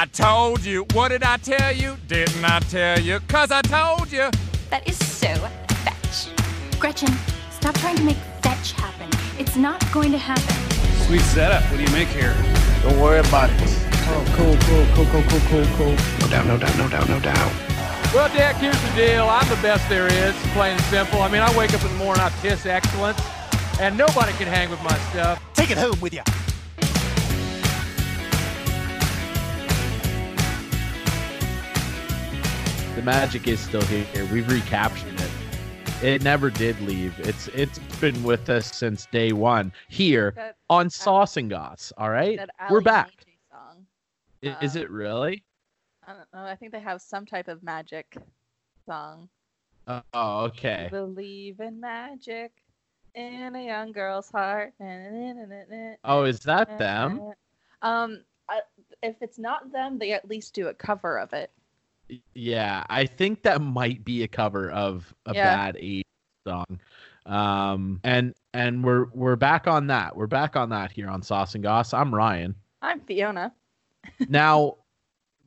I told you. What did I tell you? Didn't I tell you? Cause I told you. That is so fetch. Gretchen, stop trying to make fetch happen. It's not going to happen. Sweet setup. What do you make here? Don't worry about it. Oh, cool, cool, cool, cool, cool, cool, cool. No doubt, no doubt, no doubt, no doubt. Well, Dick, here's the deal. I'm the best there is, plain and simple. I mean, I wake up in the morning, I piss excellence, and nobody can hang with my stuff. Take it home with you. The magic is still here. We've recaptured it. It never did leave. It's it's been with us since day one here That- on Sauce and Goss. All right, we're back. Song. Is Um, it really? I don't know. I think they have some type of magic song. Oh, okay. Believe in magic in a young girl's heart. Oh, is that them? Um, I, if it's not them, they at least do a cover of it. Yeah, I think that might be a cover of a Yeah. bad eight song. Um, and and we're we're back on that. We're back on that here on Sauce and Goss. I'm Ryan. I'm Fiona. now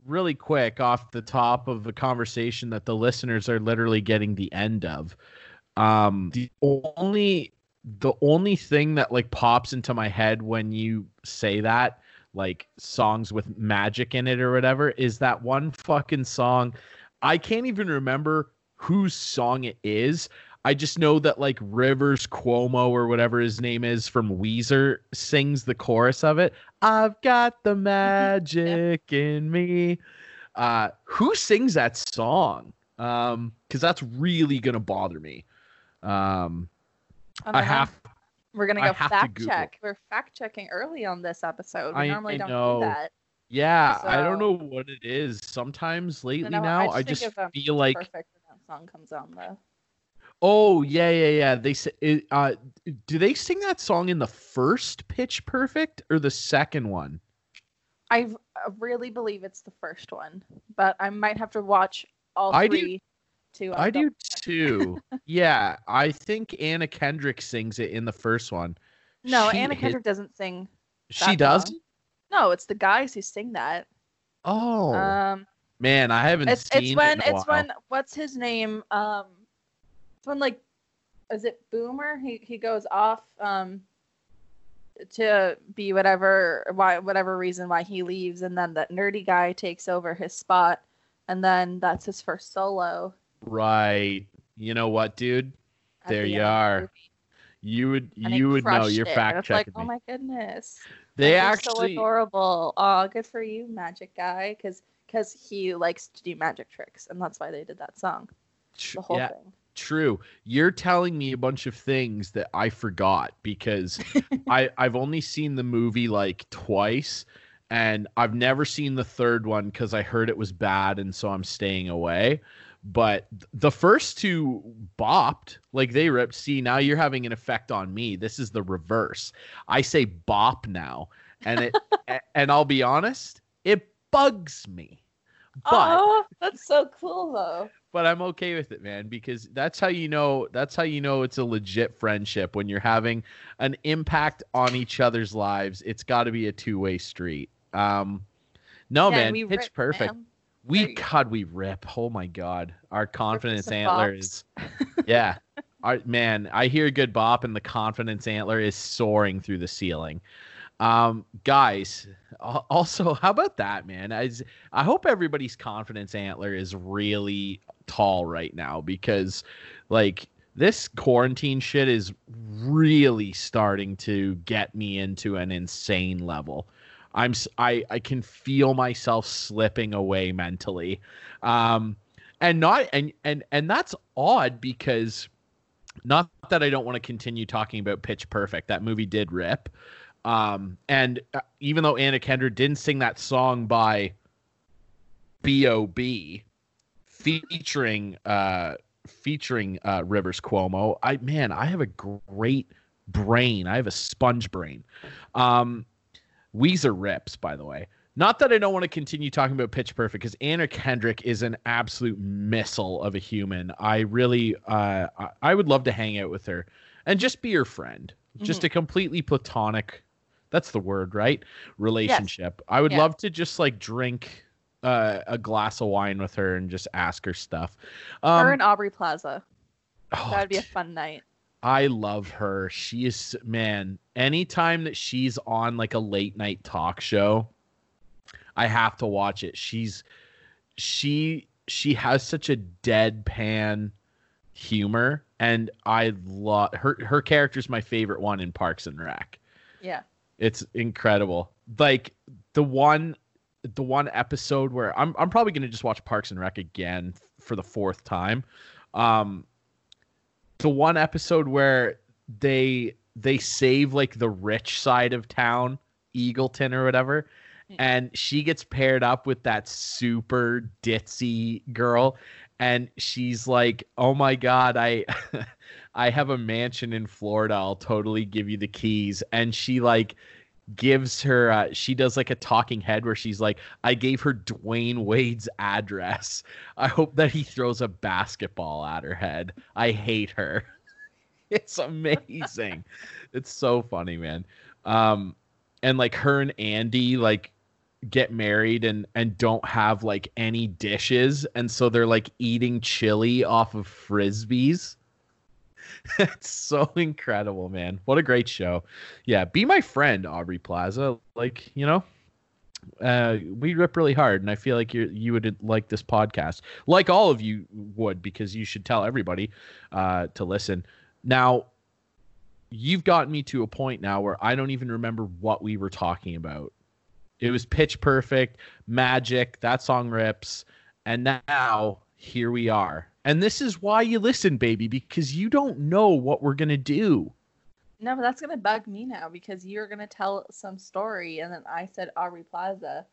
really quick off the top of the conversation that the listeners are literally getting the end of um the only the only thing that like pops into my head when you say that like songs with magic in it or whatever is that one fucking song i can't even remember whose song it is I just know that like Rivers Cuomo or whatever his name is from Weezer sings the chorus of it. I've got the magic in me. Uh, who sings that song? Um, because that's really gonna bother me. Um, I, I have. We're gonna go fact check. We're fact checking early on this episode. We I- normally I don't know. do that. Yeah, I don't know what it is. Sometimes lately now, I I just just think of, um, feel like Perfect when that song comes on though. Oh yeah, yeah, yeah. They say, it, uh, do they sing that song in the first Pitch Perfect or the second one? I really believe it's the first one, but I might have to watch all I three. To um, I do too. yeah, I think Anna Kendrick sings it in the first one. No, She Anna hit- Kendrick doesn't sing. She does. song. No, it's the guys who sing that. Oh Um, man, I haven't it's seen it's when it it's while. when what's his name? Um, it's when like, is it Boomer? He he goes off um to be whatever why whatever reason why he leaves, and then that nerdy guy takes over his spot, and then that's his first solo. Right. You know what, dude? at There the you are. movie, You would and you would know. You're it. fact It's like, checking oh my goodness. They Like, he's so adorable. Oh, good for you, magic guy, because because he likes to do magic tricks, and that's why they did that song. The whole yeah, thing. True. You're telling me a bunch of things that I forgot because I I've only seen the movie like twice and I've never seen the third one cuz I heard it was bad and so I'm staying away. But the first two bopped like they ripped. See, now you're having an effect on me. This is the reverse. I say bop now and it and I'll be honest, it bugs me. But oh, that's so cool though. but I'm okay with it, man, because that's how you know that's how you know it's a legit friendship when you're having an impact on each other's lives. It's got to be a two-way street. Um no, Yeah, man, pitch perfect. man. We. God, we rip. Oh my god, our confidence antler bops. is yeah. Our, man, I hear a good bop, and the confidence antler is soaring through the ceiling. Um, guys, also, how about that, man? I, I hope everybody's confidence antler is really tall right now because, like, this quarantine shit is really starting to get me into an insane level. I'm I I can feel myself slipping away mentally. Um and not and and and that's odd because not that I don't want to continue talking about Pitch Perfect. That movie did rip. Um and uh, even though Anna Kendrick didn't sing that song by B.O.B. featuring uh featuring uh Rivers Cuomo, I man, I have a great brain. I have a sponge brain. Um Weezer rips, by the way. Not that I don't want to continue talking about Pitch Perfect, because Anna Kendrick is an absolute missile of a human. I really, uh, I- would love to hang out with her and just be her friend, just a completely platonic, That's the word, right? Relationship. I would Yeah. love to just like drink uh, a glass of wine with her and just ask her stuff. Um, Her and Aubrey Plaza. oh, That'd be a fun night. I love her. She is man. Anytime that she's on like a late night talk show, I have to watch it. She's she she has such a deadpan humor, and I love her. Her character's my favorite one in Parks and Rec. Yeah. It's incredible. Like the one the one episode where I'm I'm probably gonna just watch Parks and Rec again for the fourth time. Um the one episode where they they save like the rich side of town, Eagleton or whatever, hmm. and she gets paired up with that super ditzy girl and she's like, "Oh my god, I I have a mansion in Florida. I'll totally give you the keys." And she like gives her uh, she does like a talking head where she's like i gave her dwyane wade's address. I hope that he throws a basketball at her head. I hate her. It's amazing. It's so funny man. Um and like her and andy like get married and and don't have like any dishes. And so they're like eating chili off of frisbees it's so incredible man what a great show yeah be my friend aubrey plaza like you know uh, we rip really hard, and I feel like you you would like this podcast, like all of you would, because you should tell everybody uh, to listen. Now, you've gotten me to a point now where I don't even remember what we were talking about. It was pitch perfect, magic. That song rips, and now here we are. And this is why you listen, baby, because you don't know what we're gonna do. No, but that's gonna bug me now because you're gonna tell some story, and then I said Aubrey Plaza,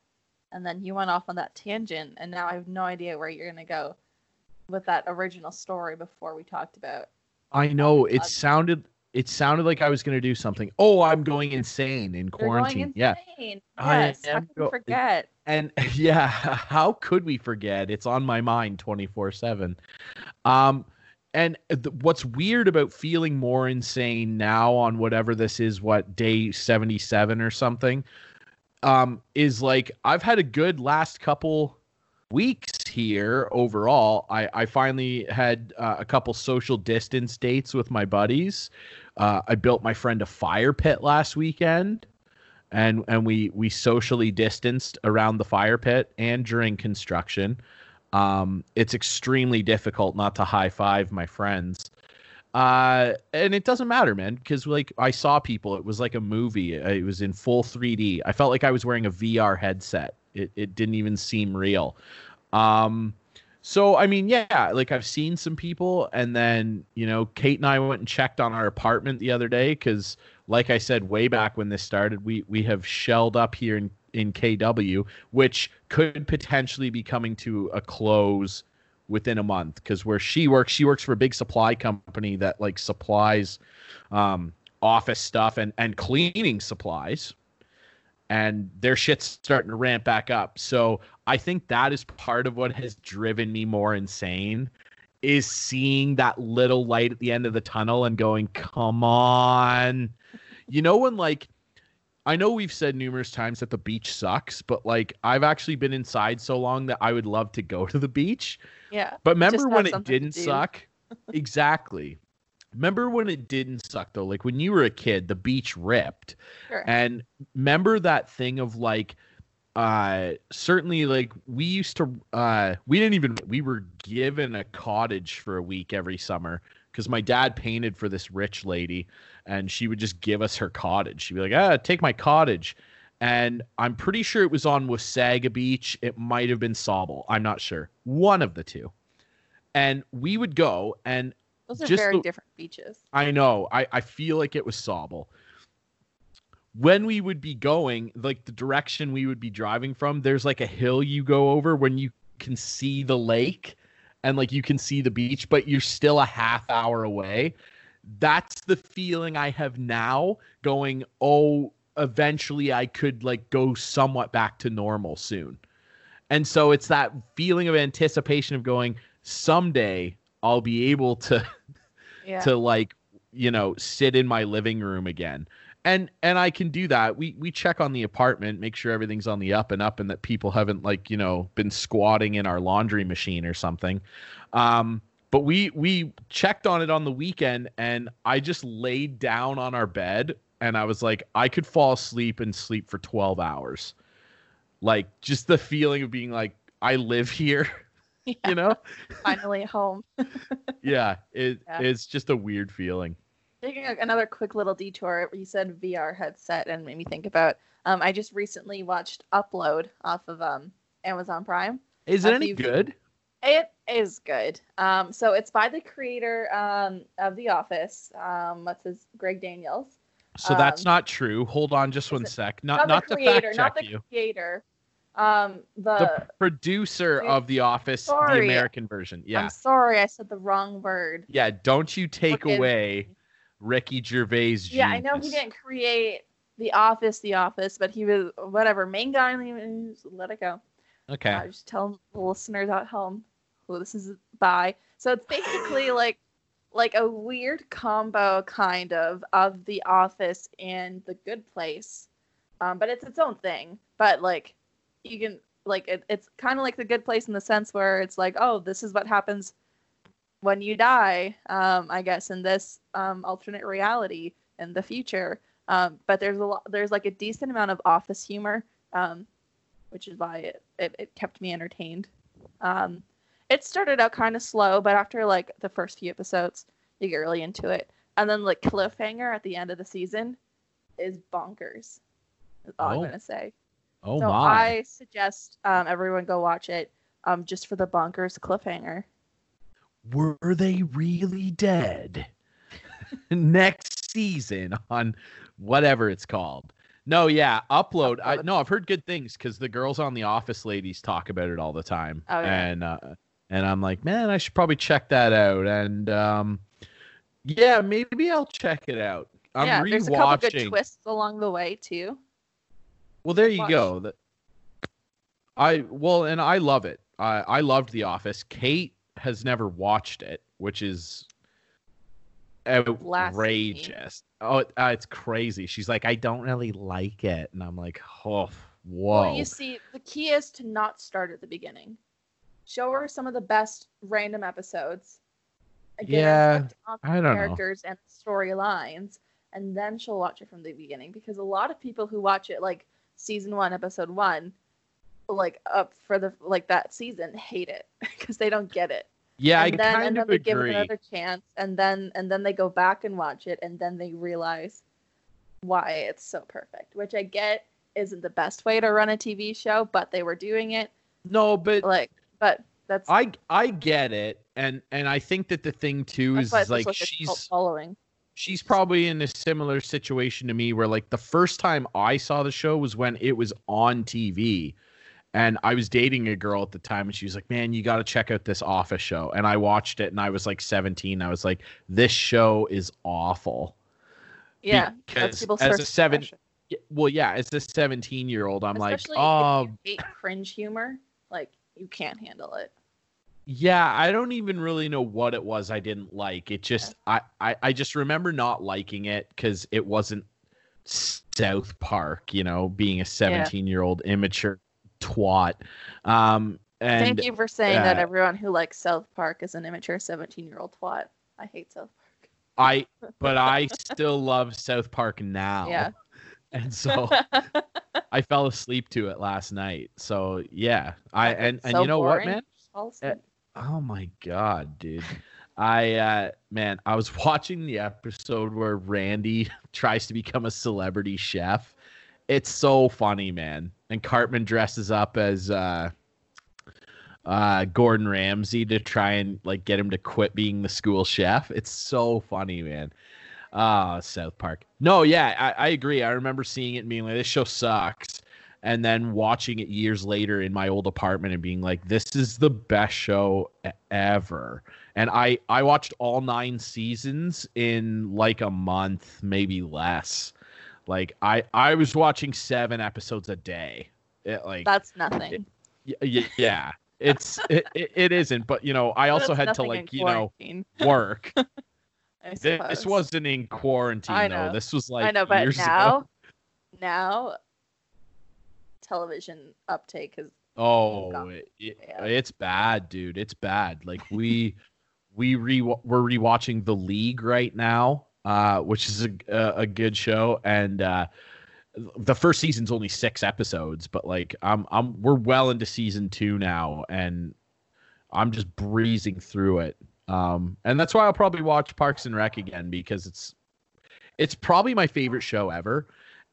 and then you went off on that tangent, and now I have no idea where you're gonna go with that original story before we talked about. I know it Plaza. sounded it sounded like I was gonna do something. Oh, I'm going insane in quarantine. going Yeah. insane. I Yes, how am you go- forget? and yeah how could we forget it's on my mind 24 7 um and th- what's weird about feeling more insane now on whatever this is what day 77 or something um is like i've had a good last couple weeks here overall i i finally had uh, a couple social distance dates with my buddies uh, i built my friend a fire pit last weekend and and we we socially distanced around the fire pit and during construction. Um, it's extremely difficult not to high five my friends. Uh, and it doesn't matter, man, because like I saw people, it was like a movie. It was in full 3D. I felt like I was wearing a VR headset. It it didn't even seem real. Um, so I mean, yeah, like I've seen some people, and then you know, Kate and I went and checked on our apartment the other day because, like I said, way back when this started, we we have shelled up here in in KW, which could potentially be coming to a close within a month because where she works, she works for a big supply company that like supplies um, office stuff and and cleaning supplies and their shit's starting to ramp back up. So I think that is part of what has driven me more insane is seeing that little light at the end of the tunnel and going, come on. You know, when like, I know we've said numerous times that the beach sucks, but like, I've actually been inside so long that I would love to go to the beach. Yeah. But remember when it didn't suck? exactly. Remember when it didn't suck though? Like when you were a kid, the beach ripped. Sure. And remember that thing of like uh certainly like we used to uh we didn't even we were given a cottage for a week every summer because my dad painted for this rich lady and she would just give us her cottage. She'd be like, ah, take my cottage. And I'm pretty sure it was on Wasaga Beach. It might have been Sauble. I'm not sure. One of the two. And we would go and Those are just very the- different beaches. I know. I, I feel like it was Sauble. When we would be going, like the direction we would be driving from, there's like a hill you go over when you can see the lake and like you can see the beach, but you're still a half hour away. That's the feeling I have now going, oh, eventually I could like go somewhat back to normal soon. And so it's that feeling of anticipation of going, someday I'll be able to Yeah. to like you know sit in my living room again and and I can do that. We we check on the apartment, make sure everything's on the up and up, and that people haven't like you know been squatting in our laundry machine or something. Um, but we we checked on it on the weekend, and I just laid down on our bed, and I was like, I could fall asleep and sleep for twelve hours. Like just the feeling of being like I live here, Yeah, you know? finally home. yeah, it, Yeah. it's just a weird feeling. Taking another quick little detour, you said VR headset and made me think about. Um, I just recently watched Upload off of um Amazon Prime. Is it any good? It is good. Um, so it's by the creator um of The Office. Um, what's his Greg Daniels. So that's Um, not true. Hold on just one it- sec. Not Not, not the to creator, fact not the you. creator. Um, the, The producer of The Office, the. American version. Yeah. I'm sorry, I said the wrong word. Yeah, don't you take Forgive away me. Ricky Gervais. Yeah, I know he didn't create The Office, The Office, but he was whatever main guy. Let it go. Okay. Uh, just tell the listeners at home who this is by. So it's basically like like a weird combo kind of of The Office and The Good Place, um, but it's its own thing. But like you can like it, it's kind of like The Good Place in the sense where it's like oh this is what happens when you die. Um, I guess in this um, alternate reality in the future. Um, but there's a lot there's like a decent amount of office humor. Um, which is why it, it, it kept me entertained. Um, it started out kind of slow, but after like the first few episodes, you get really into it. And then like cliffhanger at the end of the season is bonkers. Is all Oh, I'm gonna say. Oh so my. I suggest um, everyone go watch it um, just for the bonkers cliffhanger. Were they really dead? Next season on whatever it's called. No, yeah, upload. I Upload. no, I've heard good things because the girls on the Office ladies talk about it all the time, Oh, yeah. and uh, and I'm like, man, I should probably check that out. And um, yeah, maybe I'll check it out. I'm yeah, there's a couple good twists along the way too. Well, there you Watch. go. I well, and I love it. I I loved The Office. Kate has never watched it, which is outrageous. Oh, uh, it's crazy. She's like, I don't really like it, and I'm like, oh, whoa. Well, you see, the key is to not start at the beginning. Show her some of the best random episodes. her Yeah, hooked on the I don't know. characters and storylines, and then she'll watch it from the beginning. Because a lot of people who watch it like season one, episode one, like up for the like that season, hate it because they don't get it. yeah, and I then kind and then of they give it another chance, and then and then they go back and watch it, and then they realize why it's so perfect. Which I get isn't the best way to run a TV show, but they were doing it No, but like but that's I I get it, and and I think that the thing too is, is like like a cult she's following. She's probably in a similar situation to me where like the first time I saw the show was when it was on TV. And I was dating a girl at the time and she was like, "Man, you got to check out this Office show." And I watched it and I was like 17. I was like, "This show is awful." Yeah, because as a seven- impression. Well, yeah, as a 17-year-old, I'm Especially like, "Oh, hate cringe humor, like you can't handle it. Yeah, I don't even really know what it was I didn't like. It just I I, I just remember not liking it because it wasn't South Park, you know, being a 17 year old immature twat. Um and Thank you for saying that uh, everyone who likes South Park is an immature 17 year old twat. I hate South Park. I but I still love South Park now. Yeah. And so I fell asleep to it last night. So yeah. I and, and so you know what, boring. man? Oh my god, dude. I uh man, I was watching the episode where Randy tries to become a celebrity chef. It's so funny, man. And Cartman dresses up as uh uh Gordon Ramsay to try and like get him to quit being the school chef. It's so funny, man. Ah, South Park. No, yeah, I, I agree. I remember seeing it and being like, this show sucks. And then watching it years later in my old apartment and being like, this is the best show ever. And I I watched all nine seasons in like a month, maybe less. Like I I was watching seven episodes a day. It, like That's nothing. y- yeah, it's it, it, it isn't. But you know, I also That's had to like you know work. This, this wasn't in quarantine though. This was like I know, but now, ago. now, television uptake is Oh, it, it- Yeah. it's bad, dude. It's bad. Like we we re we're rewatching The League right now, uh, which is a a, a good show, and uh, the first season's only six episodes, but like I'm I'm we're well into season two now, and I'm just breezing through it. Um, and that's why I'll probably watch Parks and Rec again because it's it's probably my favorite show ever,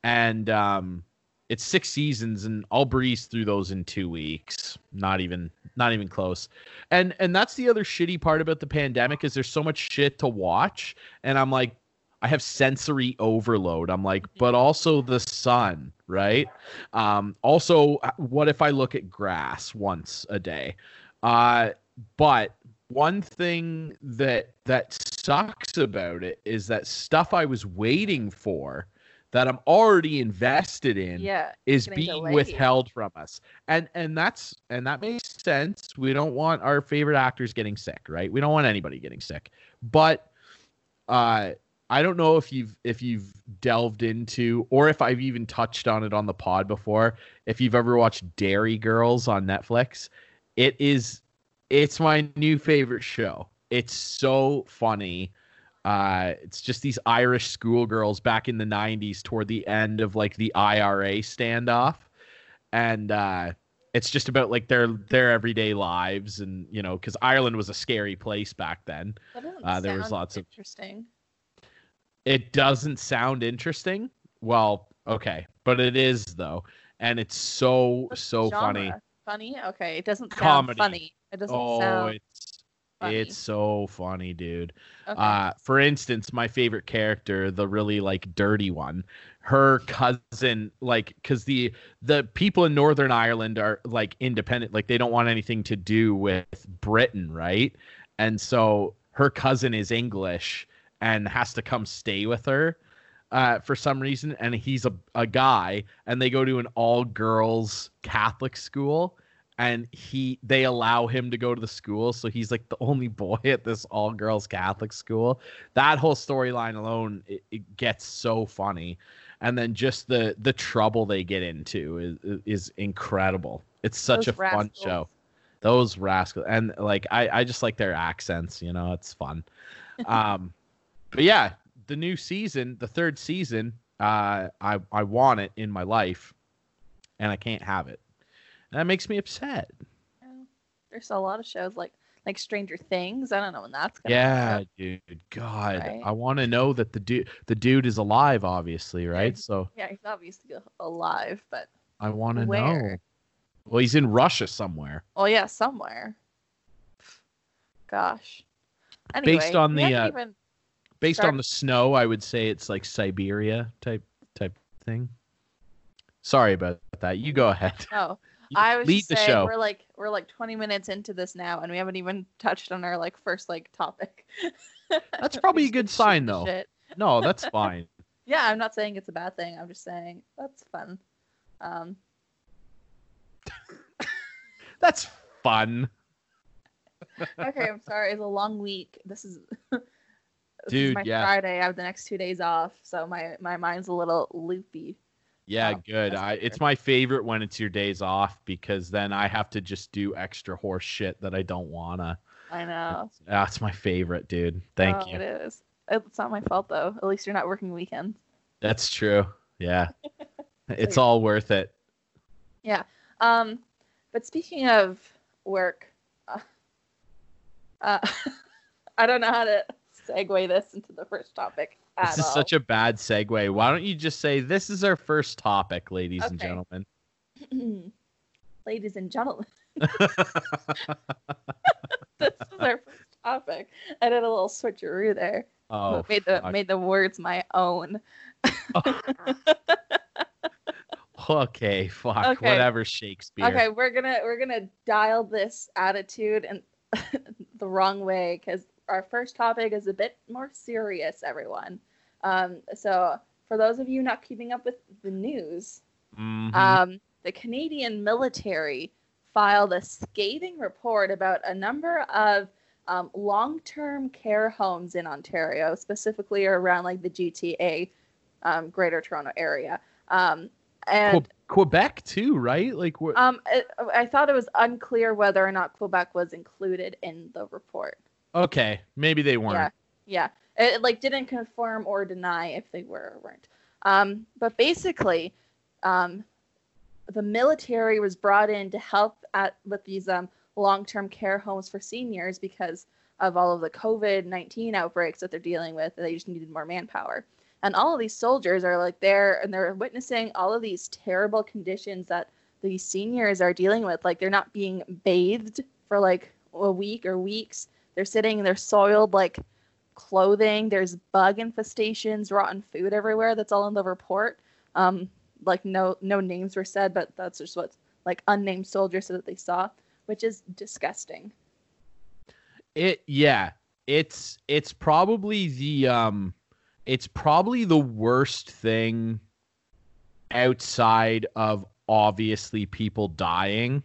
and um, it's six seasons and I'll breeze through those in two weeks. Not even not even close. And and that's the other shitty part about the pandemic is there's so much shit to watch. And I'm like, I have sensory overload. I'm like, but also the sun, right? Um, also, what if I look at grass once a day? Uh, but one thing that that sucks about it is that stuff I was waiting for that I'm already invested in yeah. is being delayed. withheld from us. And and that's and that makes sense. We don't want our favorite actors getting sick right? We don't want anybody getting sick. But uh i don't know if you've if you've delved into or if i've even touched on it on the pod before if you've ever watched derry girls on netflix. It is it's my new favorite show. It's so funny uh, it's just these Irish schoolgirls back in the 90s toward the end of like the IRA standoff. And uh, it's just about like their their everyday lives and you know because Ireland was a scary place back then. Uh, there was lots of- interesting. It doesn't sound interesting. Well, okay, but it is though, and it's so What's so funny. Funny? Okay. It doesn't sound Comedy. funny. It doesn't Oh, sound it's funny. it's so funny, dude. okay. Uh, for instance, my favorite character, the really like dirty one, her cousin, like, because the the people in Northern Ireland are like independent, like they don't want anything to do with Britain, right? And so her cousin is English and has to come stay with her uh, for some reason, and he's a a guy, and they go to an all girls Catholic school and he they allow him to go to the school so he's like the only boy at this all girls catholic school. That whole storyline alone it, it gets so funny. And then just the the trouble they get into is is incredible. It's such Those a fun show. Those rascals and like i i just like their accents you know it's fun. Um but yeah the new season the third season uh i i want it in my life and i can't have it and that makes me upset Yeah. There's a lot of shows like like Stranger Things. I don't know when that's gonna. Yeah, dude. God, Right? I want to know that the dude the dude is alive, obviously, right? he's- So Yeah, he's obviously alive, but I want to know. Where? Well, he's in Russia somewhere. oh yeah, somewhere. Gosh. Anyway, Based on the, uh, even- Based Start- on the snow, I would say it's like Siberia type type thing. Sorry about that. You go ahead. no. I was lead the saying show. we're like we're like 20 minutes into this now, and we haven't even touched on our like first like topic. That's probably a good sign, though. shit. No, that's fine. Yeah, I'm not saying it's a bad thing. I'm just saying that's fun. Um, That's fun. okay, I'm sorry. It's a long week. This is this is Dude, my yeah. Friday. I have the next two days off, so my my mind's a little loopy. Yeah, good. I, it's my favorite when it's your days off because then I have to just do extra horse shit that I don't wanna. I know. That's my favorite, dude. Thank Oh, you. It is. It's not my fault though. At least you're not working weekends. That's true. Yeah. it's all worth it. Yeah. Um, but speaking of work, uh, uh, I don't know how to segue this into the first topic. This is such a bad segue. Why don't you just say this is our first topic, ladies and gentlemen? Ladies and gentlemen, this is our first topic. I did a little switcheroo there. Oh, made the fuck. made the words my own. okay, fuck, Okay. whatever, Shakespeare. Okay, we're gonna we're gonna dial this attitude and the wrong way because our first topic is a bit more serious, everyone. Um, so for those of you not keeping up with the news, Mhm. um, the Canadian military filed a scathing report about a number of um, long-term care homes in Ontario, specifically around like the GTA, um, Greater Toronto area. Um, and Que- Quebec too, right? Like what? um, it, I thought it was unclear whether or not Quebec was included in the report. Okay, maybe they weren't. Yeah, yeah. It like didn't confirm or deny if they were or weren't. Um, but basically, um, the military was brought in to help at with these um, long-term care homes for seniors because of all of the COVID nineteen outbreaks that they're dealing with. And they just needed more manpower, and all of these soldiers are like there and they're witnessing all of these terrible conditions that these seniors are dealing with. Like they're not being bathed for like a week or weeks. They're sitting in their soiled like clothing. There's bug infestations, rotten food everywhere. That's all in the report. Um, like no no names were said, but that's just what like unnamed soldiers said that they saw, which is disgusting. It yeah, it's it's probably the um it's probably the worst thing outside of obviously people dying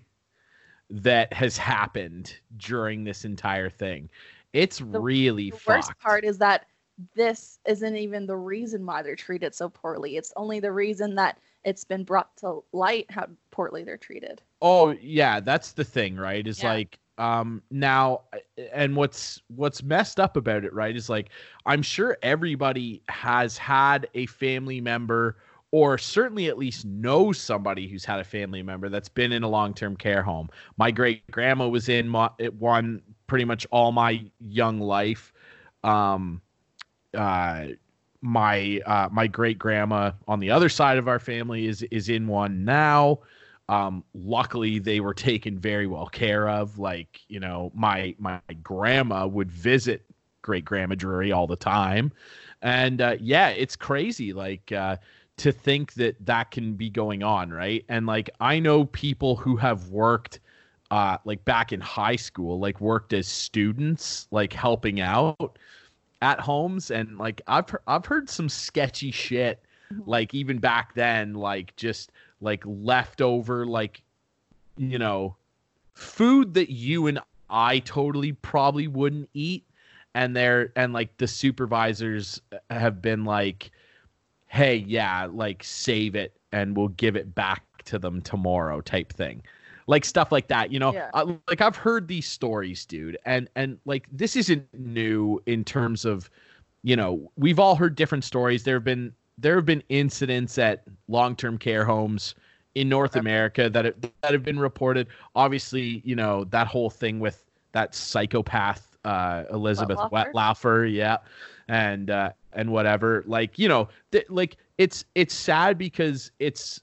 that has happened during this entire thing. It's really The worst part is that this isn't even the reason why they're treated so poorly. It's only the reason that it's been brought to light how poorly they're treated. Oh yeah, that's the thing, right? Is Yeah. like um now and what's what's messed up about it, right? Is like I'm sure everybody has had a family member or certainly at least knows somebody who's had a family member that's been in a long-term care home. My great grandma was in one pretty much all my young life. Um uh my uh my great grandma on the other side of our family is is in one now um luckily they were taken very well care of like you know my my grandma would visit great grandma drury all the time and uh yeah it's crazy like uh to think that that can be going on right? And like i know people who have worked uh like back in high school like worked as students like helping out at homes. And like I've he- I've heard some sketchy shit like even back then like just like leftover like you know food that you and I totally probably wouldn't eat. And they're and like the supervisors have been like hey yeah like save it and we'll give it back to them tomorrow type thing. Like stuff like that you know? Yeah. I, like i've heard these stories dude and and like this isn't new in terms of you know we've all heard different stories. There have been there have been incidents at long-term care homes in north america that have, that have been reported. Obviously you know that whole thing with that psychopath uh elizabeth Wettlaufer? Wettlaufer, yeah and uh and whatever like you know th- like it's it's sad because it's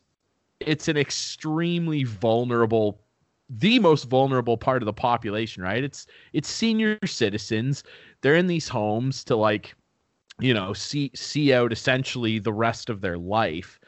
it's an extremely vulnerable the most vulnerable part of the population right? It's it's senior citizens. They're in these homes to like you know see see out essentially the rest of their life.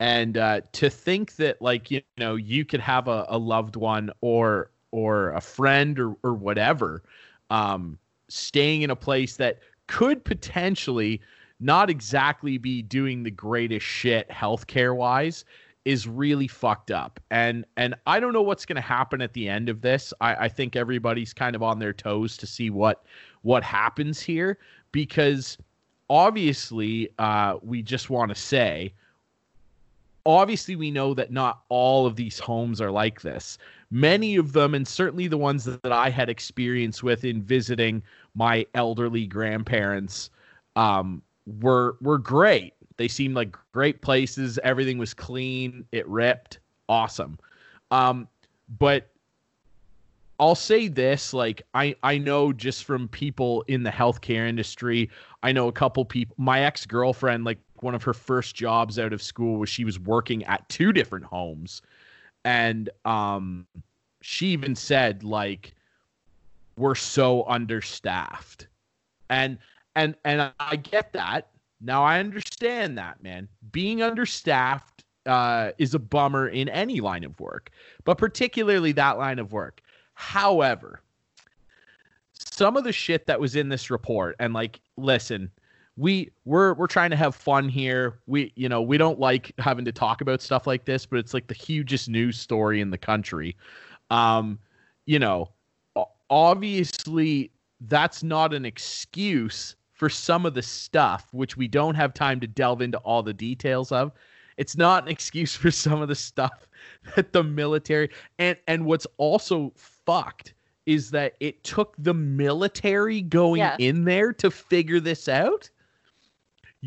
And uh to think that like you know you could have a, a loved one or or a friend or or whatever um staying in a place that could potentially not exactly be doing the greatest shit healthcare wise is really fucked up. And and I don't know what's gonna happen at the end of this. I, I think everybody's kind of on their toes to see what what happens here because obviously uh we just want to say obviously we know that not all of these homes are like this many of them and certainly the ones that, that i had experience with in visiting my elderly grandparents um, were were great. They seemed like great places. Everything was clean. It ripped. Awesome. Um, but I'll say this like I I know just from people in the healthcare industry, I know a couple people my ex-girlfriend like one of her first jobs out of school was she was working at two different homes and um she even said like we're so understaffed. And and and I get that. Now I understand that, man. Being understaffed uh, is a bummer in any line of work, but particularly that line of work. However, some of the shit that was in this report, and like, listen, we we're we're trying to have fun here. We you know we don't like having to talk about stuff like this, but it's like the hugest news story in the country. Um, you know, obviously that's not an excuse for some of the stuff which we don't have time to delve into all the details of. It's not an excuse for some of the stuff that the military and and what's also fucked is that it took the military going Yeah. in there to figure this out.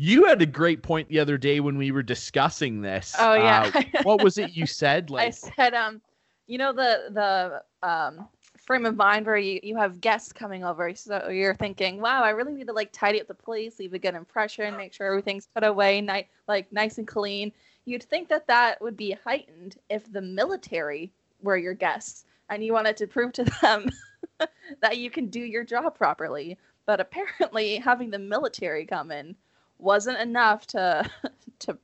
You had a great point the other day when we were discussing this. Oh yeah. Uh, what was it you said? Like I said, um, you know the the um frame of mind where you, you have guests coming over, so you're thinking, wow, I really need to like tidy up the place, leave a good impression, make sure everything's put away, ni- like nice and clean. You'd think that that would be heightened if the military were your guests and you wanted to prove to them that you can do your job properly. But apparently, having the military come in wasn't enough to to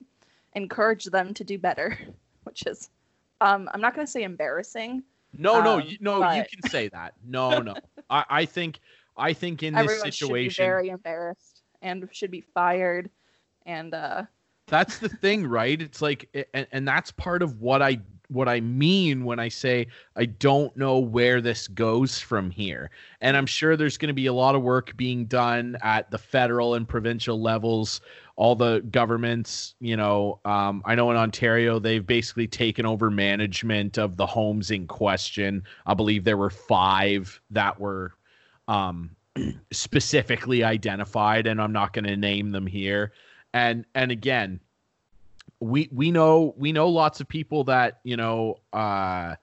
encourage them to do better, which is um, I'm not going to say embarrassing. no, no, um, you, no, you can say that. No, no. I, I think, I think in this Everyone should be situation, very embarrassed and should be fired. And uh, that's the thing right it's like and, and that's part of what i what i mean when i say i don't know where this goes from here. And i'm sure there's going to be a lot of work being done at the federal and provincial levels all the governments you know um, i know in ontario they've basically taken over management of the homes in question. I believe there were five that were um, specifically identified and i'm not going to name them here. And and again we we know we know lots of people that you know uh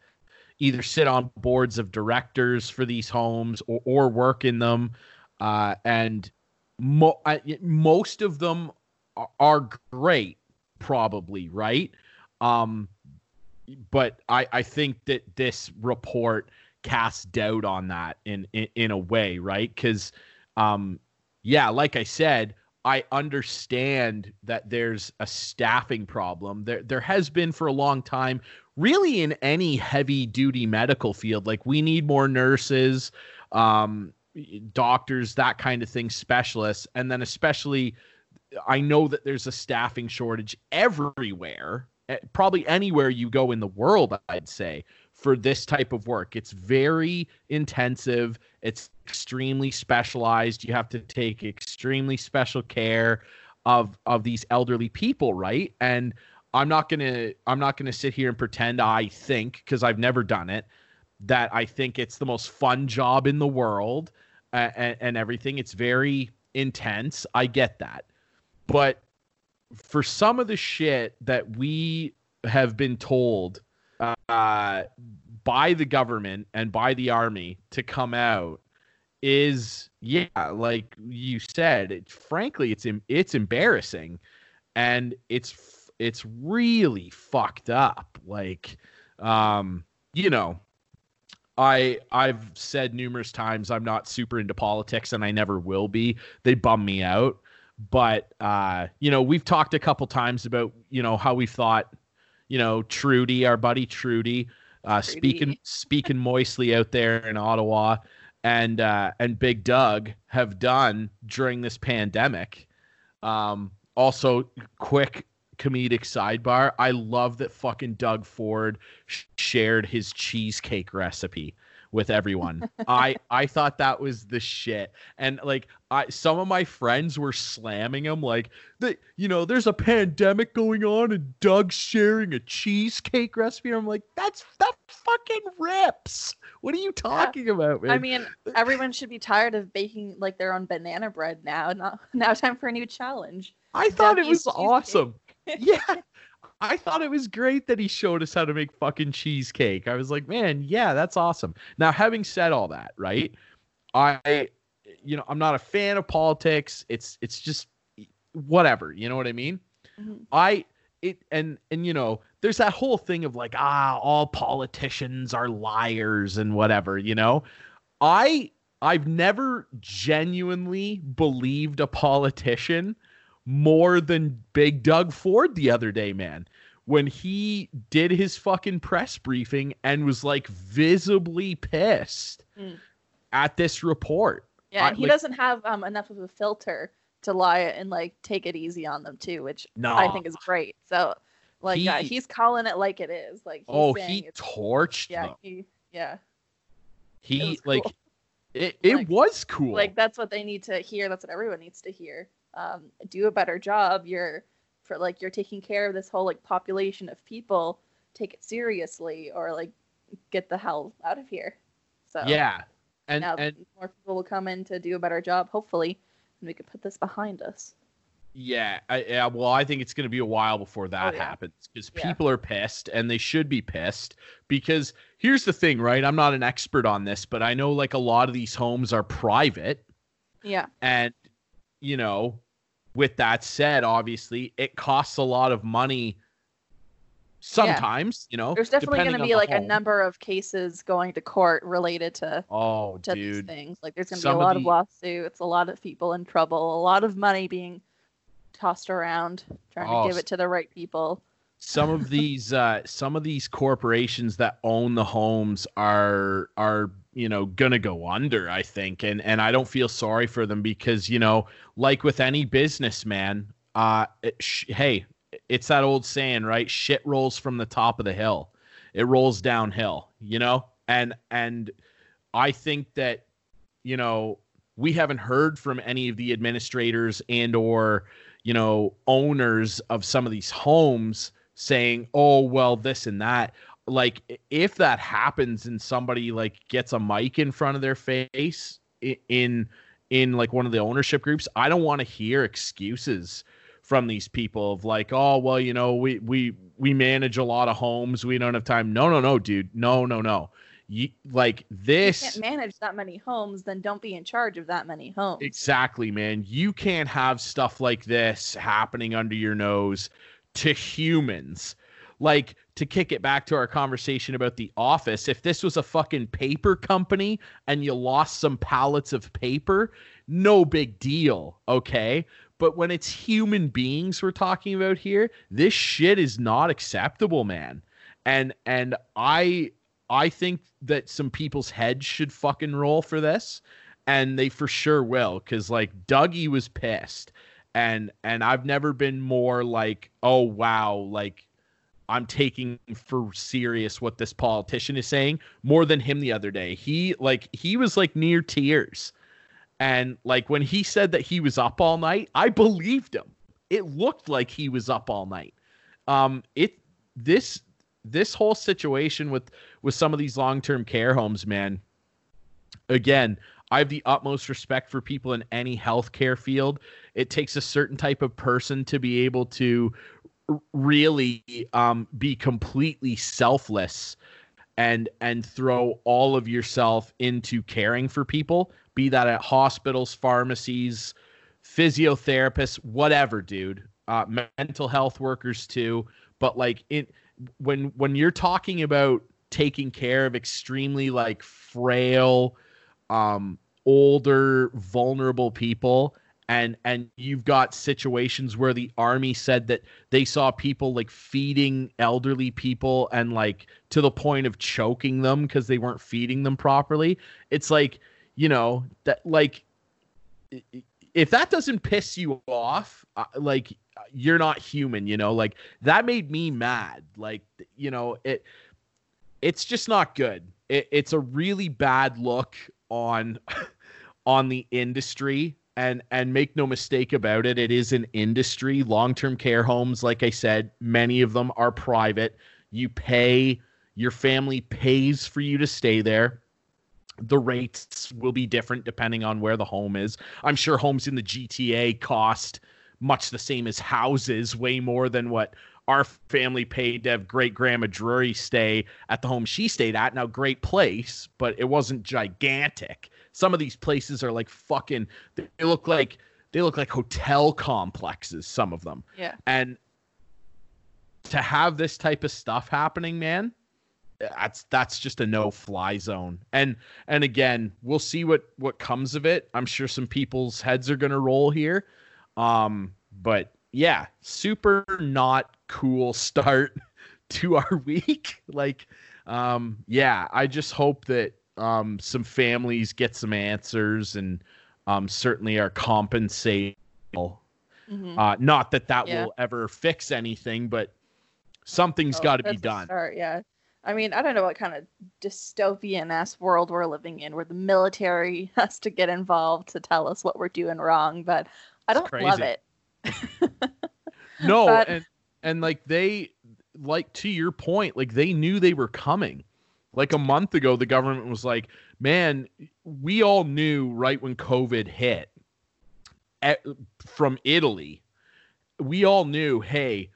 either sit on boards of directors for these homes or, or work in them. Uh and mo- I, most of them are, great probably right? Um but i i think that this report casts doubt on that in in, in a way right? Because um yeah like i said I understand that there's a staffing problem. There there has been for a long time, really in any heavy duty medical field. Like we need more nurses, um, doctors, that kind of thing, specialists, and then especially I know that there's a staffing shortage everywhere, eh, probably anywhere you go in the world, I'd say, for this type of work. It's very intensive, it's extremely specialized. You have to take extremely special care of of these elderly people, right? And I'm not going to I'm not going to sit here and pretend I think because I've never done it that I think it's the most fun job in the world and, and everything. It's very intense. I get that. But for some of the shit that we have been told uh, by the government and by the army to come out is yeah like you said it, frankly it's it's embarrassing. And it's it's really fucked up. Like um you know i i've said numerous times i'm not super into politics and i never will be. They bum me out. But uh you know we've talked a couple times about you know how we thought you know trudy our buddy trudy uh Trudy. speaking speaking moistly out there in ottawa. And uh and big doug have done during this pandemic. Um also quick comedic sidebar. I love that fucking doug ford sh- shared his cheesecake recipe with everyone i i thought that was the shit and like i some of my friends were slamming him like the you know there's a pandemic going on and doug's sharing a cheesecake recipe i'm like that's that fucking rips what are you talking about man I mean, everyone should be tired of baking like their own banana bread now. Not now, time for a new challenge. I thought it was cheesecake. awesome. yeah. I thought it was great that he showed us how to make fucking cheesecake. I was like, man, yeah, that's awesome. Now, having said all that, right? I you know, I'm not a fan of politics. It's it's just whatever, you know what I mean? Mhm. I it and and you know, there's that whole thing of like, ah, all politicians are liars and whatever, you know? I I've never genuinely believed a politician more than Big Doug Ford the other day, man. When he did his fucking press briefing and was like visibly pissed Mm. at this report. Yeah, I- and he like- doesn't have um, enough of a filter to lie and like take it easy on them too, which No. I think is great. So, like, yeah, he's calling it like it is. Like, oh, he torched yeah, them. he, yeah. He was like cool. It it Like- was cool. Like that's what they need to hear. That's what everyone needs to hear. Um, do a better job. You're for like you're taking care of this whole like population of people. Take it seriously, or like get the hell out of here. So yeah. And now and more people will come in to do a better job, hopefully, and we can put this behind us. Yeah, I, yeah. Well, I think it's going to be a while before that Oh, yeah. happens because Yeah. people are pissed, and they should be pissed. Because here's the thing, right? I'm not an expert on this, but I know like a lot of these homes are private, Yeah, and you know, with that said, obviously it costs a lot of money. Sometimes, you know, there's definitely going to be like a number of cases going to court related to Oh, to these things. Like there's going to be a lot of the- lawsuits, a lot of people in trouble, a lot of money being tossed around trying Oh, to give it to the right people. some of these uh some of these corporations that own the homes are are you know gonna go under i think. And and i don't feel sorry for them because you know like with any businessman uh it, sh- hey it's that old saying right? Shit rolls from the top of the hill. It rolls downhill you know? And and i think that you know we haven't heard from any of the administrators and or you know owners of some of these homes saying oh well this and that like if that happens and somebody like gets a mic in front of their face in in like one of the ownership groups i don't want to hear excuses from these people of like oh well you know we we we manage a lot of homes we don't have time no no no dude no no no you like this you can't manage that many homes, then don't be in charge of that many homes. Exactly, man. You can't have stuff like this happening under your nose to humans. Like to kick it back to our conversation about the office, if this was a fucking paper company and you lost some pallets of paper, no big deal, okay? But when it's human beings we're talking about here, this shit is not acceptable, man. And and I I think that some people's heads should fucking roll for this and they for sure will because like dougie was pissed and and i've never been more like oh wow like i'm taking for serious what this politician is saying more than him the other day. He like he was like near tears. And like when he said that he was up all night i believed him. It looked like he was up all night. Um it this this whole situation with with some of these long-term care homes man again I have the utmost respect for people in any healthcare field. It takes a certain type of person to be able to really um, be completely selfless and and throw all of yourself into caring for people, be that at hospitals, pharmacies, physiotherapists, whatever, dude. Uh, mental health workers too. But like it when when you're talking about taking care of extremely like frail um older vulnerable people and and you've got situations where the army said that they saw people like feeding elderly people and like to the point of choking them because they weren't feeding them properly. It's like you know that like if that doesn't piss you off uh, like you're not human you know? Like that made me mad. Like you know it it's just not good. It, it's a really bad look on on the industry and and make no mistake about it it is an industry. Long-term care homes like i said many of them are private. You pay your family pays for you to stay there. The rates will be different depending on where the home is. I'm sure homes in the gta cost much the same as houses way more than what our family paid to have great grandma drury stay at the home she stayed at. Now great place but it wasn't gigantic some of these places are like fucking they look like they look like hotel complexes some of them. Yeah. and to have this type of stuff happening man that's that's just a no fly zone. And and again we'll see what what comes of it. I'm sure some people's heads are going to roll here. Um but yeah super not cool start to our week. Like um yeah i just hope that um some families get some answers and um certainly are compensated Mhm. uh not that that Yeah. will ever fix anything but something's Oh, got to be done start, yeah. I mean, I don't know what kind of dystopian ass world we're living in where the military has to get involved to tell us what we're doing wrong, but I don't love it. No, But- and and like they like to your point, like they knew they were coming. Like a month ago, the government was like, "Man, we all knew right when COVID hit at, from Italy. We all knew, hey,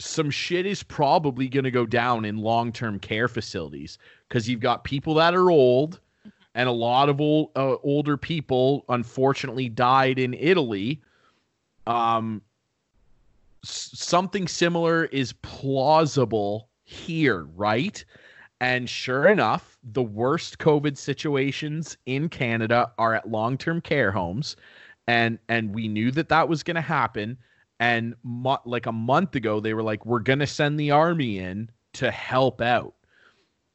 some shit is probably going to go down in long-term care facilities because you've got people that are old, and a lot of old uh, older people unfortunately died in Italy. Um, s- something similar is plausible here, right? And sure enough, the worst COVID situations in Canada are at long-term care homes, and and we knew that that was going to happen. And mo- like a month ago, they were like, "We're going to send the army in to help out,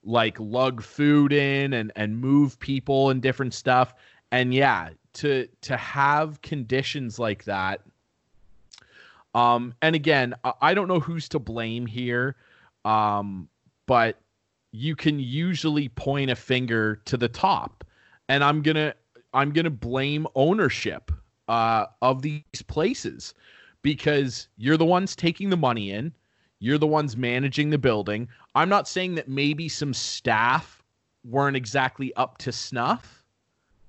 like lug food in and and move people and different stuff." And yeah, to to have conditions like that um, and again, I, I don't know who's to blame here, um, but you can usually point a finger to the top, and I'm gonna I'm gonna blame ownership uh, of these places because you're the ones taking the money in, you're the ones managing the building. I'm not saying that maybe some staff weren't exactly up to snuff.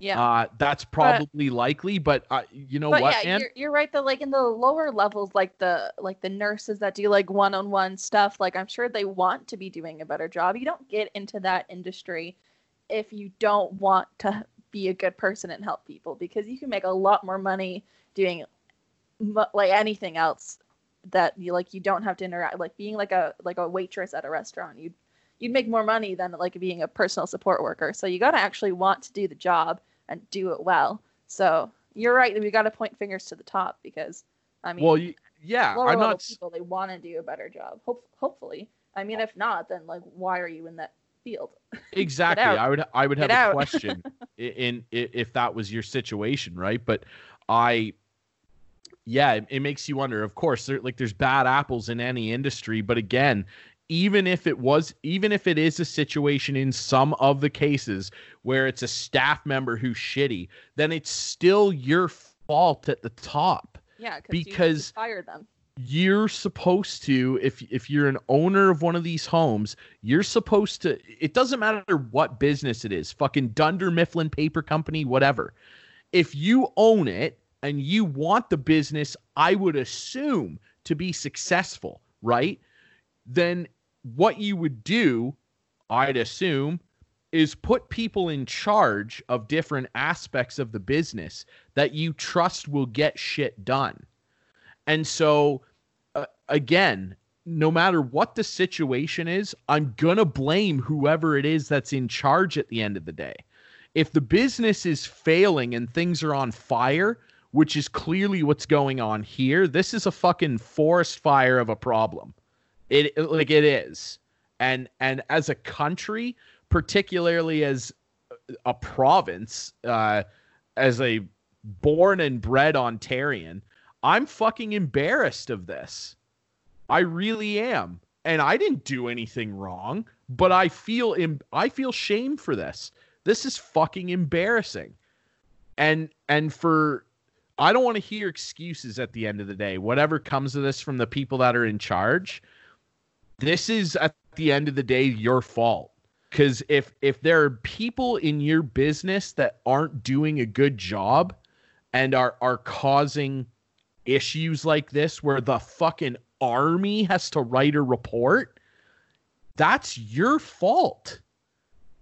Yeah. Uh, that's probably likely, but uh, you know but what, yeah, you're, you're right. That like in the lower levels, like the like the nurses that do like one-on-one stuff, like I'm sure they want to be doing a better job. You don't get into that industry if you don't want to be a good person and help people because you can make a lot more money doing like anything else that you like you don't have to interact like being like a like a waitress at a restaurant you'd you'd make more money than like being a personal support worker so you got to actually want to do the job and do it well so you're right we got to point fingers to the top because i mean well, y- yeah, I'm not. people they want to do a better job Hope, hopefully i mean if not then like why are you in that field exactly i would i would have Get a out. question i- in, if that was your situation right but i yeah it, it makes you wonder of course there, like there's bad apples in any industry but again even if it was even if it is a situation in some of the cases where it's a staff member who's shitty then it's still your fault at the top. Yeah you- you Because- fire them. you're supposed to if if you're an owner of one of these homes you're supposed to it doesn't matter what business it is fucking dunder mifflin paper company whatever. If you own it and you want the business i would assume to be successful right? Then what you would do i'd assume is put people in charge of different aspects of the business that you trust will get shit done and so, uh, again, no matter what the situation is, I'm going to blame whoever it is that's in charge at the end of the day. If the business is failing and things are on fire, which is clearly what's going on here, this is a fucking forest fire of a problem. It like it is. And and as a country, particularly as a province, uh, as a born and bred Ontarian, I'm fucking embarrassed of this. I really am. And I didn't do anything wrong, but I feel Im- I feel shame for this. This is fucking embarrassing. And and for I don't want to hear excuses at the end of the day. Whatever comes of this from the people that are in charge, this is at the end of the day your fault. Cuz if if there are people in your business that aren't doing a good job and are are causing issues like this where the fucking army has to write a report, that's your fault.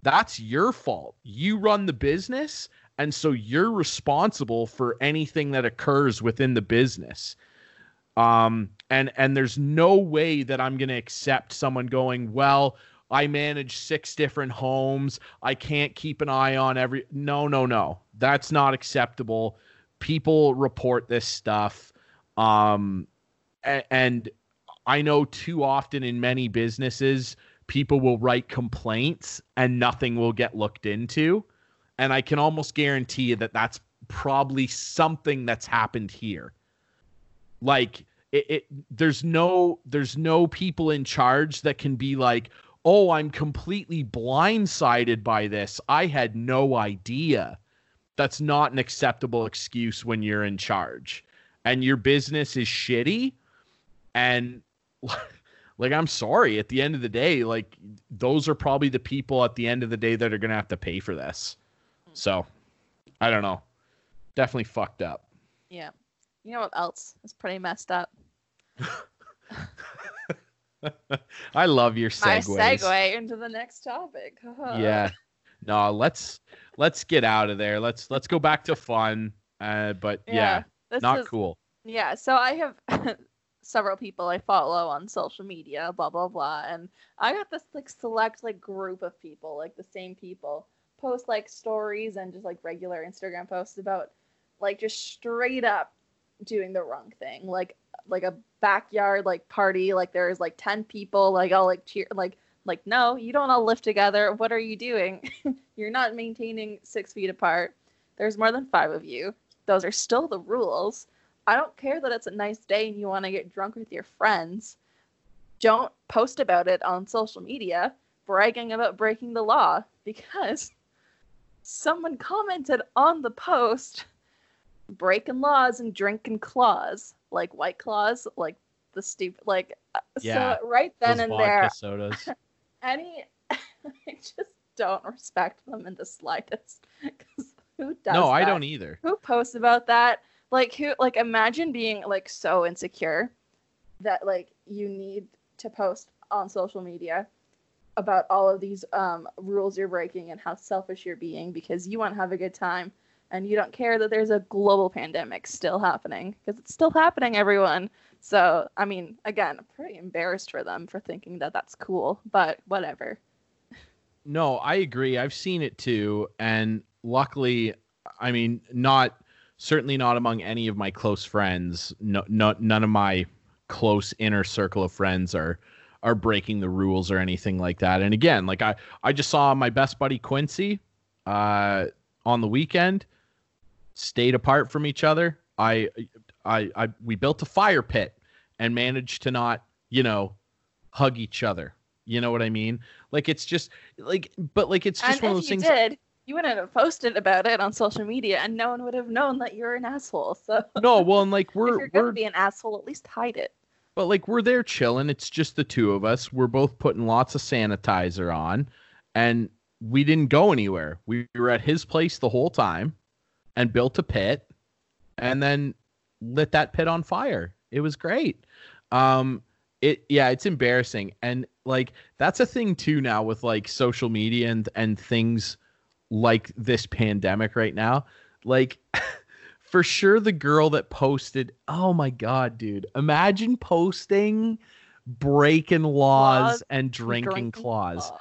That's your fault. You run the business, and so you're responsible for anything that occurs within the business. Um, and and there's no way that I'm gonna accept someone going, well, I manage six different homes. I can't keep an eye on every. No, no, no. That's not acceptable. People report this stuff. Um, and I know too often in many businesses, people will write complaints and nothing will get looked into. And I can almost guarantee you that that's probably something that's happened here. Like it, it there's no there's no people in charge that can be like, oh, I'm completely blindsided by this. I had no idea. That's not an acceptable excuse when you're in charge and your business is shitty. And like, I'm sorry, at the end of the day, like, those are probably the people at the end of the day that are going to have to pay for this. So I don't know. Definitely fucked up. Yeah. You know what else is pretty messed up? I love your My segues. segue into the next topic. Yeah. No, let's let's get out of there. Let's let's go back to fun. Uh, but yeah, this not is- cool. Yeah, so I have several people I follow on social media, blah blah blah, and I got this like select like group of people, like the same people, post like stories and just like regular Instagram posts about like just straight up doing the wrong thing, like like a backyard like party, like there's like ten people, like all like cheer, like like no, you don't all live together. What are you doing? You're not maintaining six feet apart. There's more than five of you. Those are still the rules. I don't care that it's a nice day and you want to get drunk with your friends. Don't post about it on social media bragging about breaking the law because someone commented on the post breaking laws and drinking claws like white claws like the stupid like uh, Yeah, so right then and there sodas. any I just don't respect them in the slightest 'Cause who does no, I don't either. who posts about that like who like imagine being like so insecure that like you need to post on social media about all of these um, rules you're breaking and how selfish you're being because you want to have a good time and you don't care that there's a global pandemic still happening because it's still happening everyone so i mean again i'm pretty embarrassed for them for thinking that that's cool but whatever No, I agree. I've seen it too, and luckily, I mean, not certainly not among any of my close friends. No, no none of my close inner circle of friends are are breaking the rules or anything like that. And again, like I I just saw my best buddy Quincy uh on the weekend stayed apart from each other. I I I we built a fire pit and managed to not, you know, hug each other. You know what I mean? Like it's just like but like it's just and one of if those you things did you wouldn't have posted about it on social media and no one would have known that you're an asshole so No, well and like we're you're gonna we're be an asshole at least hide it But like we're there chilling. It's just the two of us. We're both putting lots of sanitizer on, and we didn't go anywhere. We were at his place the whole time, and built a pit, and then lit that pit on fire. It was great. Um, it yeah, it's embarrassing, and like that's a thing too now with like social media and and things like this pandemic right now. Like for sure the girl that posted oh my god dude imagine posting breaking laws Laws and drinking, Drinking claws claw.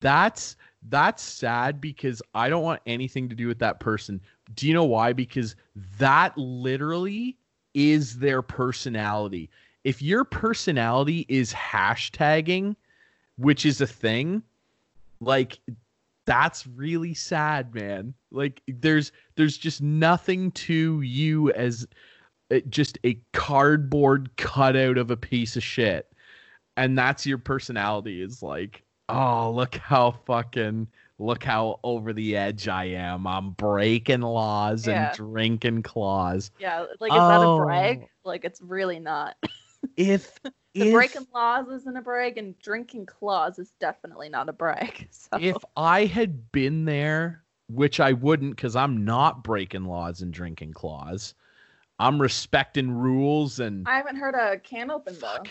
that's that's sad because i don't want anything to do with that person do you know why? Because that literally is their personality. If your personality is hashtagging which is a thing like that's really sad man. Like there's there's just nothing to you as uh, just a cardboard cutout of a piece of shit. And that's your personality is like oh look how fucking look how over the edge i am. I'm breaking laws Yeah. and drinking claws. Yeah like is that a Oh. brag like it's really not. If the if, breaking laws isn't a brag and drinking claws is definitely not a brag so. If i had been there which i wouldn't because i'm not breaking laws and drinking claws i'm respecting rules and i haven't heard a can open though. Fuck.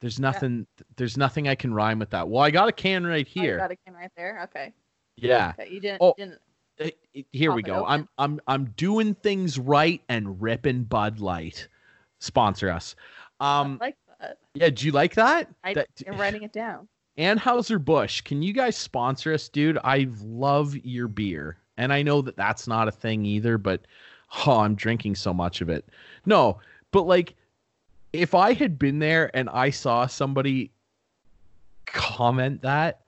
There's nothing there's nothing i can rhyme with that. Well i got a can right Oh, here. got a can right there? Okay yeah you didn't, Oh. didn't Uh, here we go. I'm I'm I'm doing things right and ripping Bud Light. Sponsor us. Um like that yeah, do you like that? I, that i'm writing it down Anheuser Busch, can you guys sponsor us, dude? I love your beer. And I know that that's not a thing either, but oh, I'm drinking so much of it. No, but like if I had been there and I saw somebody comment that,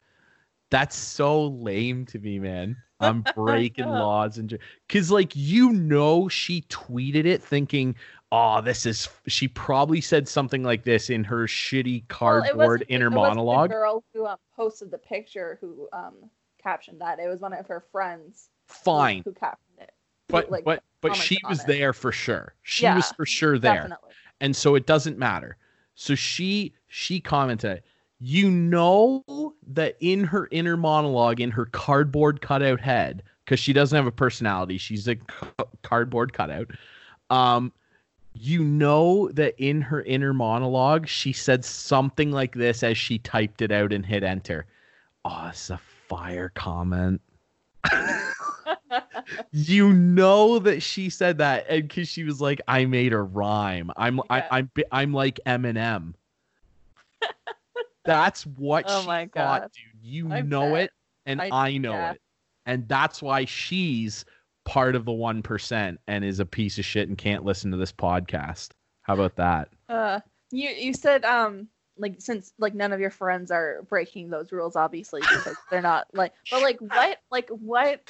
that's so lame to me, man. I'm breaking laws and because like you know she tweeted it thinking oh, this is. She probably said something like this in her shitty cardboard wasn't- inner monologue. The girl who um, posted the picture who um, captioned that. It was one of her friends. Fine, Who, captioned it. who, but like, but but she was it. there for sure. She Yeah, was for sure there. Definitely. and so it doesn't matter so she she commented you know that in her inner monologue in her cardboard cutout head because she doesn't have a personality she's a cardboard cutout um you know that in her inner monologue she said something like this as she typed it out and hit enter. Oh it's a fire comment. You know that she said that and because she was like i made a rhyme. I'm Yeah. I, i'm i'm like eminem that's what Oh she my thought God. dude you I know bet. it and i, I- know yeah. it and that's why she's part of the 1% and is a piece of shit and can't listen to this podcast how about that Uh, you you said um like since like none of your friends are breaking those rules obviously because they're not like but like what like what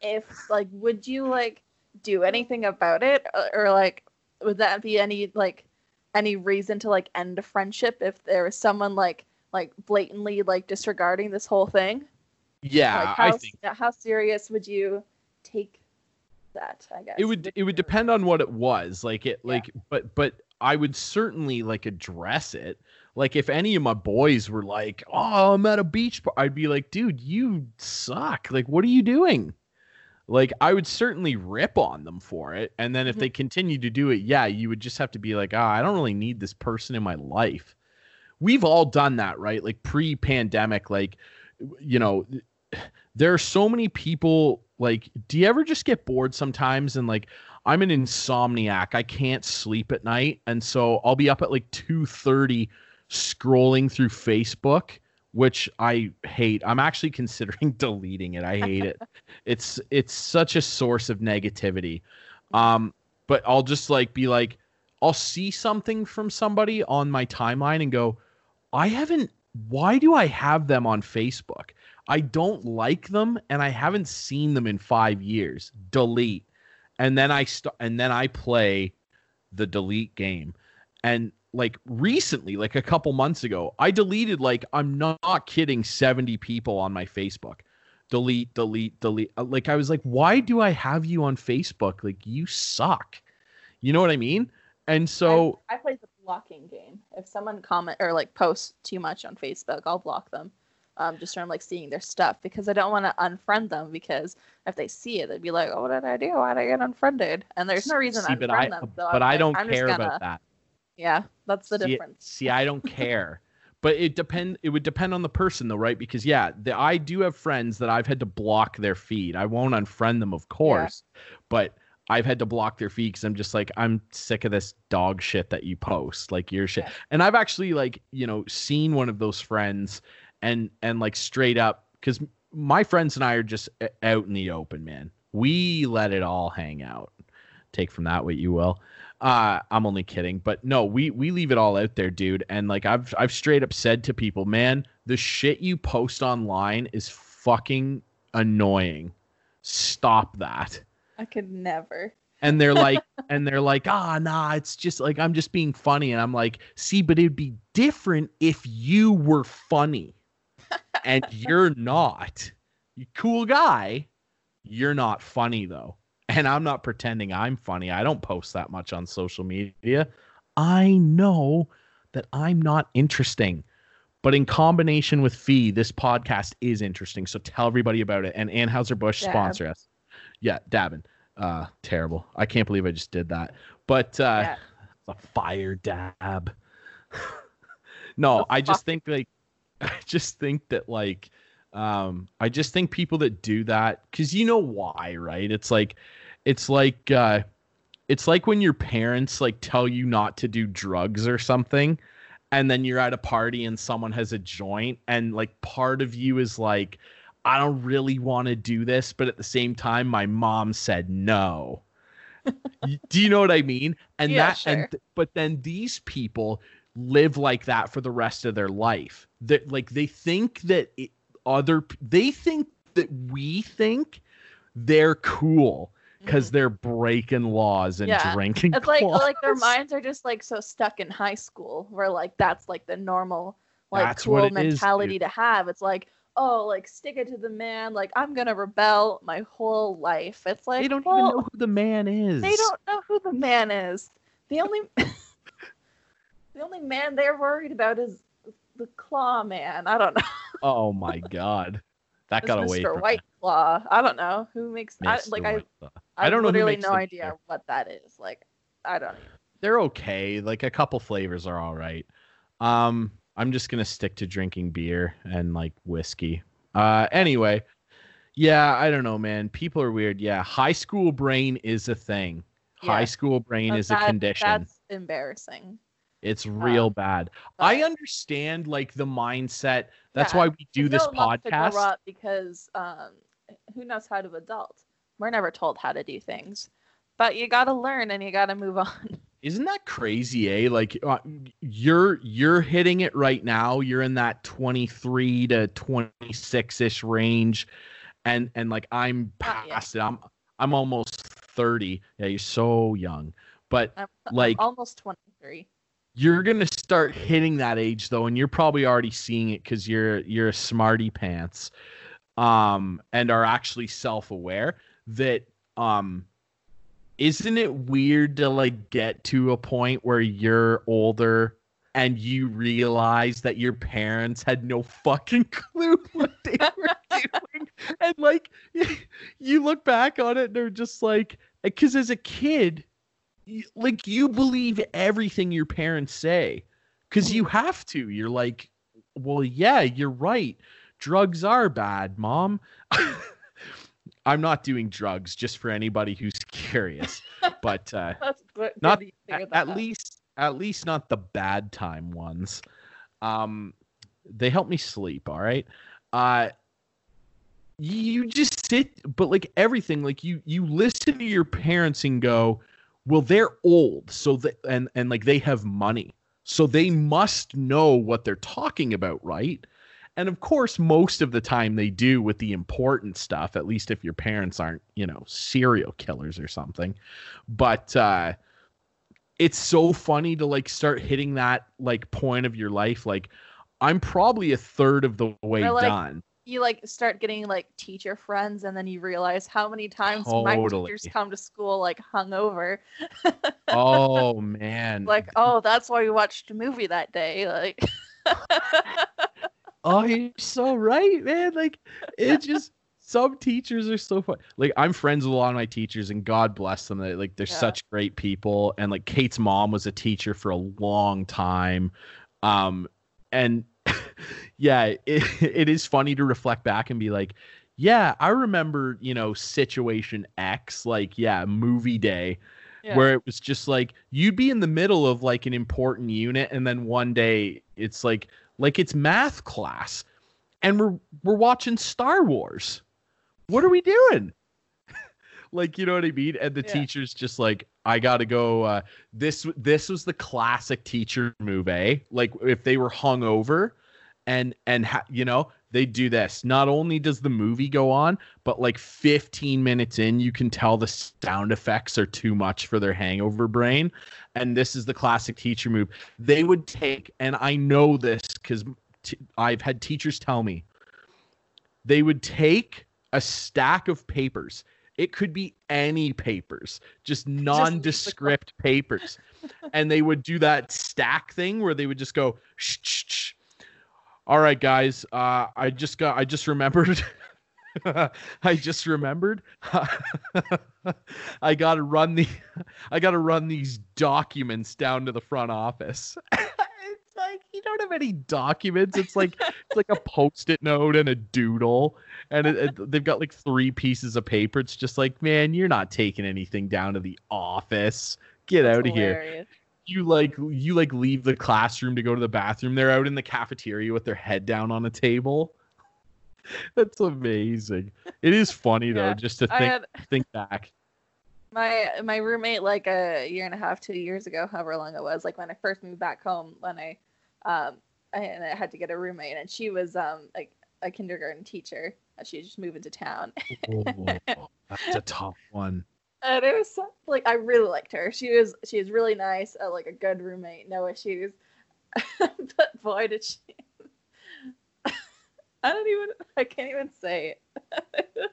if like would you like do anything about it or, or like would that be any like any reason to like end a friendship if there was someone like like blatantly like disregarding this whole thing? Yeah like how, i think how serious would you take that i guess? It would it would depend on what it was like it like but but i would certainly like address it. Like if any of my boys were like oh i'm at a beach bar i'd be like dude you suck. Like what are you doing? Like i would certainly rip on them for it and then if Mhm. they continue to do it yeah you would just have to be like ah i don't really need this person in my life we've all done that right? Like pre-pandemic like you know there are so many people like do you ever just get bored sometimes and like i'm an insomniac i can't sleep at night and so i'll be up at like 2.30 scrolling through facebook which i hate. I'm actually considering deleting it. I hate it. It's it's such a source of negativity. Um but i'll just like be like i'll see something from somebody on my timeline and go i haven't why do i have them on facebook I don't like them and I haven't seen them in 5 years. Delete. And then I st- and then I play the delete game. And like recently, like a couple months ago, I deleted like I'm not kidding 70 people on my Facebook. Delete, delete, delete. Uh, Like I was like, "Why do I have you on Facebook? Like you suck." You know what I mean? And so I, I play the blocking game. If someone comment or like posts too much on Facebook, I'll block them. Um, just from like seeing their stuff because I don't want to unfriend them because if they see it, they'd be like, "Oh, what did I do? Why did I get unfriended?" And there's no reason see, to unfriend I them. So but I'm I don't care gonna- about that. Yeah, that's the see, difference. See, I don't care. But it depend it would depend on the person though, right? Because yeah, the, I do have friends that I've had to block their feed. I won't unfriend them, of course, but I've had to block their feed because I'm just like I'm sick of this dog shit that you post, like your shit. And I've actually like you know seen one of those friends and and like straight up because my friends and I are just uh, out in the open, man. We let it all hang out. Take from that what you will. Uh, I'm only kidding, but no, we we leave it all out there, dude. And like I've I've straight up said to people, man, the shit you post online is fucking annoying. Stop that. I could never. And they're like, and they're like, ah, nah, it's just like I'm just being funny. And I'm like, see, but it'd be different if you were funny, and you're not. You cool guy, you're not funny though. And I'm not pretending I'm funny. I don't post that much on social media. I know that I'm not interesting. But in combination with Fee, this podcast is interesting. So tell everybody about it. And Anheuser-Busch Dab. sponsor us. Yeah, Davin. Uh, terrible. I can't believe I just did that. But uh, Yeah. a fire dab. no, I just think like I just think that like um I just think people that do that cuz you know why, right? It's like it's like uh it's like when your parents like tell you not to do drugs or something and then you're at a party and someone has a joint and like part of you is like I don't really want to do this, but at the same time my mom said no. Do you know what I mean? And Yeah, that and th- but then these people live like that for the rest of their life. That like they think that it, other they think that we think they're cool because mm-hmm. they're breaking laws and Yeah. drinking. It's like like their minds are just like so stuck in high school where like that's like the normal like That's cool it is, mentality dude. to have. It's like, oh, like stick it to the man, like I'm gonna rebel my whole life. It's like They don't well, even know who the man is. They don't know who the man is. The only the only man they're worried about is the claw man. I don't know. Oh my god, that got Mr. away from White Claw. I don't know who makes me. I, Mr. like I Claw. I, I don't know who literally no idea what that is. Like I don't even. They're okay. Like a couple flavors are all right. Um, I'm just gonna stick to drinking beer and like whiskey. Uh, anyway, yeah, I don't know, man. People are weird. Yeah, high school brain is a thing. High school brain But is a condition. That's embarrassing. It's real bad. I understand like the mindset. That's Yeah, why we do this no to grow podcast. because um, who knows how to adult? We're never told how to do things, but you got to learn and you got to move on. Isn't that crazy, eh? Like uh, you're you're hitting it right now. You're in that 23 to 26ish range and and like I'm past it. I'm I'm almost 30. Yeah, you're so young. But I'm, I'm Like- almost 23. you're going to start hitting that age though and you're probably already seeing it cuz you're you're a smarty pants um and are actually self-aware that um isn't it weird to like get to a point where you're older and you realize that your parents had no fucking clue what they were doing? And like you look back on it and they're just like because as a kid like you believe everything your parents say. Because you have to. You're like well yeah you're right. Drugs are bad mom i'm not doing drugs just for anybody who's curious but uh good. Not- good that you figured at, at least at least not the bad time ones. Um they help me sleep all right? Uh you just sit but like everything like you you listen to your parents and go well they're old so that and and like they have money so they must know what they're talking about right and of course most of the time they do with the important stuff at least if your parents aren't you know serial killers or something but uh it's so funny to like start hitting that like point of your life like i'm probably a third of the way like, done you like start getting like teacher friends, and then you realize how many times my Totally. teachers come to school like hungover. oh man Like, oh, that's why we watched a movie that day. Like, oh you're so right man. Like it just some teachers are so fun. Like i'm friends with a lot of my teachers and god bless them. They, like they're Yeah. such great people. And like kate's mom was a teacher for a long time. Um and yeah it, it is funny to reflect back and be like yeah i remember you know situation x like yeah movie day yeah. where it was just like you'd be in the middle of like an important unit and then one day it's like like it's math class and we're we're watching Star Wars. What are we doing? like you know what I mean? And the Yeah. teacher's just like I got to go uh this this was the classic teacher move, eh? Like if they were hung over and and ha- you know, they do this. Not only does the movie go on, but like 15 minutes in, you can tell the sound effects are too much for their hangover brain. And this is the classic teacher move. They would take, and I know this because t- I've had teachers tell me, they would take a stack of papers. It could be any papers, just nondescript papers. And they would do that stack thing where they would just go, shh, shh, shh. All right, guys. Uh, I just got. I just remembered. I just remembered. I got to run the. I got to run these documents down to the front office. it's like you don't have any documents. It's like it's like a post-it note and a doodle, and it, it- they've got like three pieces of paper. It's just like, man, you're not taking anything down to the office. Get That's out of here hilarious. You like you like leave the classroom to go to the bathroom they're out in the cafeteria with their head down on a table. That's amazing. It is funny though just to think had think back. My my roommate like a year and a half, two years ago, however long it was, like when I first moved back home, when I um I, and I had to get a roommate, and she was um like a kindergarten teacher. She was just moving to town. oh, that's a tough one and it was so, like I really liked her. She was she was really nice, uh, like a good roommate, no issues. but boy, did she! I don't even. I can't even say it.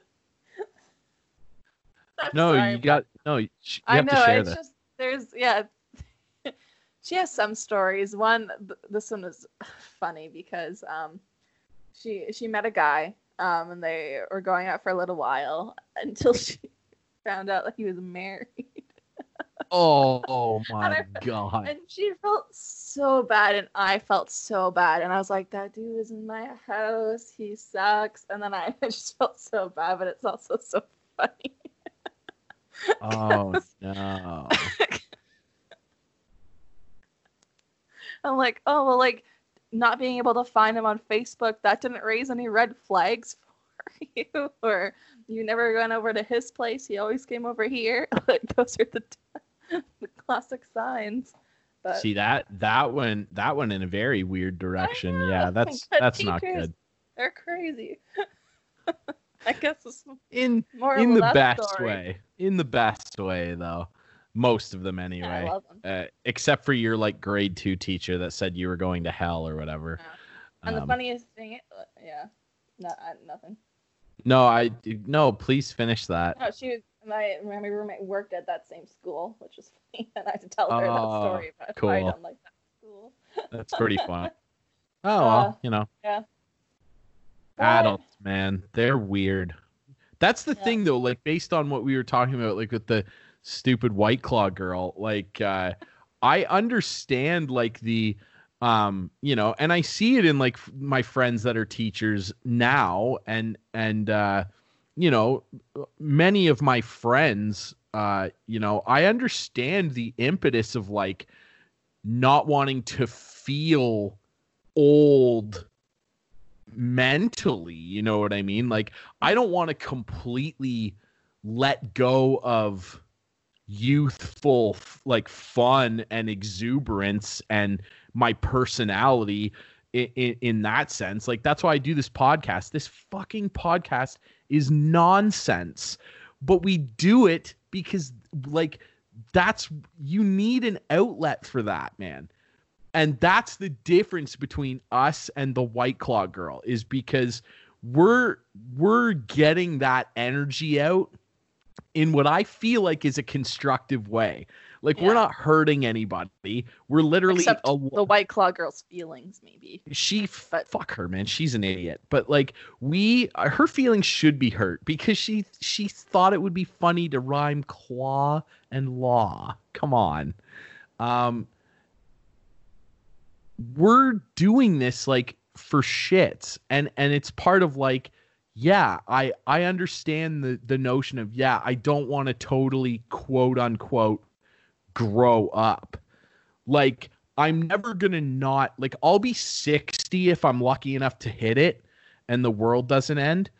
No, sorry, you got no. You I have know to share it's this. just there's yeah. she has some stories. One, th- this one was funny because um, she she met a guy um, and they were going out for a little while until she found out that he was married. Oh, oh my I- god. And she felt so bad, and I felt so bad. And I was like, that dude is in my house. He sucks. And then I just felt so bad, but it's also so funny. Oh no. I'm like, oh, well, like, not being able to find him on Facebook, that didn't raise any red flags you. Or you never went over to his place. He always came over here. Like, those are the, the classic signs. But See that that one that one in a very weird direction. know, Yeah, that's that's not good. they're crazy. I guess it's In more in the best story. way. In the best way though. Most of them Yeah, anyway. Love them. uh, except for your like grade 2 teacher that said you were going to hell or whatever. And the Um, funniest thing, uh, yeah, no, I, nothing. No, I no, please finish that. No, she was my my roommate worked at that same school, which was funny, and I had to tell her Oh, that story about why I cool. don't like that school. That's pretty fun. Oh, Uh, well, you know. yeah. But- adults man they're weird that's the Yeah. thing though like based on what we were talking about like with the stupid white claw girl like uh i understand like the um you know and i see it in like my friends that are teachers now and and uh you know many of my friends uh you know i understand the impetus of like not wanting to feel old mentally you know what i mean? Like i don't want to completely let go of youthful like fun and exuberance and my personality in, in, in that sense. Like that's why i do this podcast. This fucking podcast is nonsense. But we do it because like that's you need an outlet for that man. And that's the difference between us and the white claw girl is because we're we're getting that energy out in what i feel like is a constructive way like we're not hurting anybody. We're literally Except a, the white claw girl's feelings, maybe. she But- fuck her man. She's an idiot. But like we uh, her feelings should be hurt because she she thought it would be funny to rhyme claw and law. Come on. Um we're doing this like for shits. And and it's part of like yeah i i understand the the notion of yeah i don't want to totally quote unquote grow up. Like i'm never gonna not like i'll be 60 if i'm lucky enough to hit it and the world doesn't end.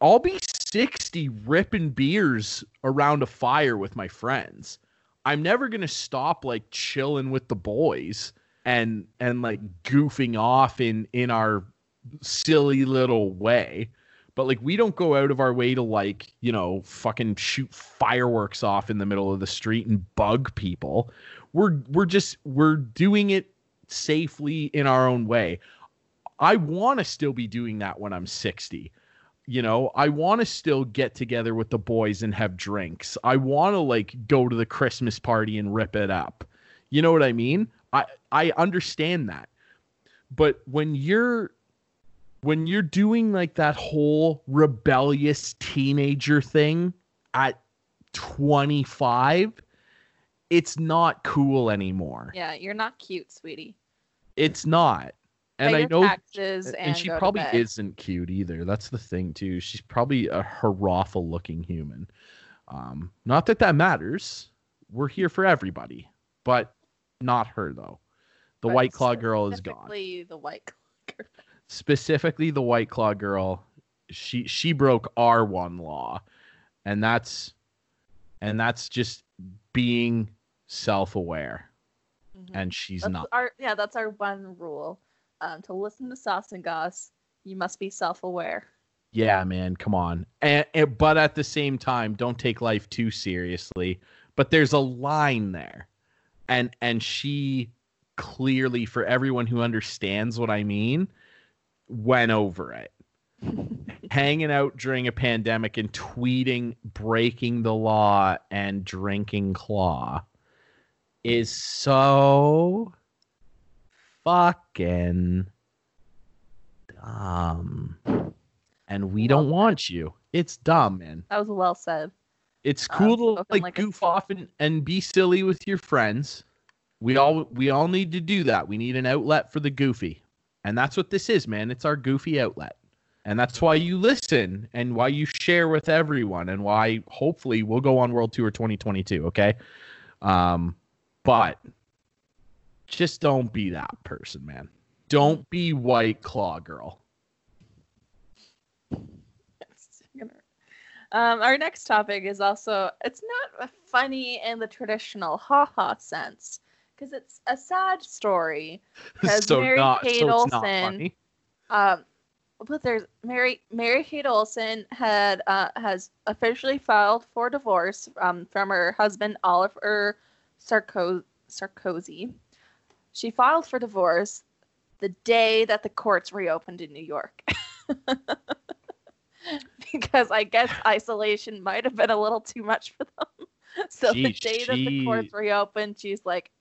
I'll be 60 ripping beers around a fire with my friends. I'm never gonna stop like chilling with the boys and and like goofing off in in our silly little way but like we don't go out of our way to like you know fucking shoot fireworks off in the middle of the street and bug people. We're we're just we're doing it safely in our own way. I want to still be doing that when i'm 60 you know? I want to still get together with the boys and have drinks. I want to like go to the christmas party and rip it up. You know what i mean? I i understand that. But when you're when you're doing like that whole rebellious teenager thing at 25 it's not cool anymore. Yeah, you're not cute, sweetie. it's not. And Pay i know taxes and, and she probably isn't cute either. That's the thing too. She's probably a haroffle looking human. Um not that that matters. We're here for everybody but not her though. The But white claw girl is gone. The white claw girl. Specifically the white claw girl she she broke our one law and that's and that's just being self-aware Mhm. and she's That's not our yeah, that's our one rule. Um, to listen to Sauce and Goss, you must be self-aware. Yeah, man, come on. And, and but at the same time, don't take life too seriously. But there's a line there. And and she clearly for everyone who understands what I mean went over it. Hanging out during a pandemic and tweeting breaking the law and drinking claw is so fucking dumb. And we don't want you. It's dumb, man. That was well said. It's Um, cool to spoken like, like a goof off and, and be silly with your friends. We all we all need to do that. We need an outlet for the goofy. And that's what this is, man. It's our goofy outlet. And that's why you listen and why you share with everyone and why hopefully we'll go on World Tour 2022, okay? Um but just don't be that person, man. Don't be white claw girl. Um, our next topic is also it's not funny in the traditional ha ha sense because it's a sad story. Because so Mary not Kate so Olsen, um, but there's Mary Mary Kate Olsen had uh, has officially filed for divorce um, from her husband Oliver Sarko- Sarkozy. She filed for divorce the day that the courts reopened in New York. because I guess isolation might have been a little too much for them. So the Jeez, day that the courts reopened, she's like,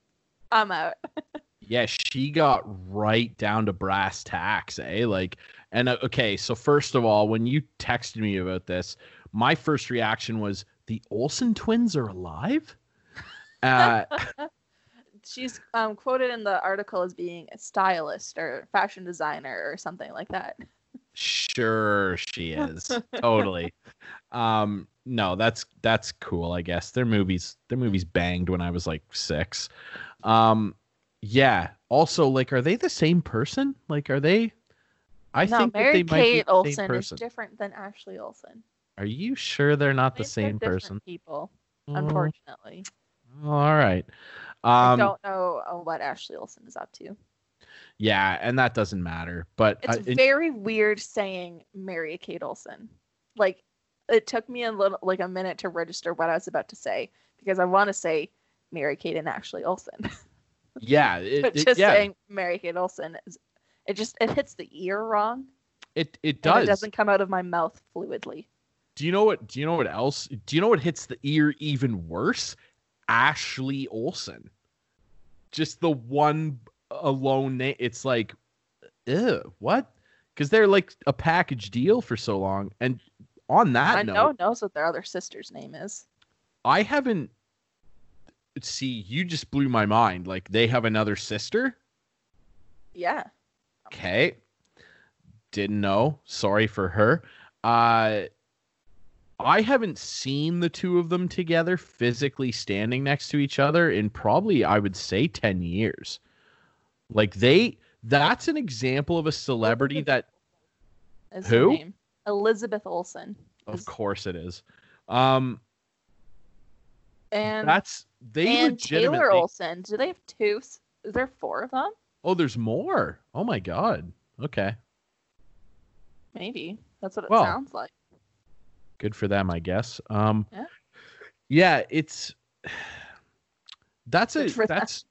I'm out. Yeah, she got right down to brass tacks, eh? Like, and uh, okay, so first of all, when you texted me about this, my first reaction was the Olsen twins are alive. Uh, She's um, quoted in the article as being a stylist or fashion designer or something like that. sure, she is totally. Um, no, that's that's cool. I guess their movies, their movies banged when I was like six. Um, yeah. Also, like, are they the same person? Like, are they? I no, think that Mary they might be Kate the same Olsen is different than Ashley Olsen. Are you sure they're not the same person? People, Oh, unfortunately. all right. I Um, don't know uh, what Ashley Olsen is up to. yeah, and that doesn't matter. But It's uh, it- very weird saying Mary Kate Olsen. Like it took me a little like a minute to register what I was about to say because I want to say Mary Kate and Ashley Olsen. yeah, it, but it- just yeah, saying Mary Kate Olsen is it just it hits the ear wrong. it it does. it doesn't come out of my mouth fluidly. Do you know what? Do you know what else? Do you know what hits the ear even worse? Ashley Olsen. Just the one alone name. It's like, ew, what? Because they're like a package deal for so long. And on that I note, know knows what their other sister's name is. I haven't. See, you just blew my mind. Like they have another sister. Yeah. Okay. Didn't know. Sorry for her. Uh I haven't seen the two of them together physically standing next to each other in probably I would say 10 years. Like they that's an example of a celebrity that Is Who? Name. Elizabeth Olsen. of course it is. Um And that's they and legitimately Taylor Olsen. Do they have two? Is there four of them? Oh, there's more. Oh my god. Okay. Maybe that's what it Well, sounds like. good for them, I guess. Um, Yeah. yeah, it's that's a for them. that's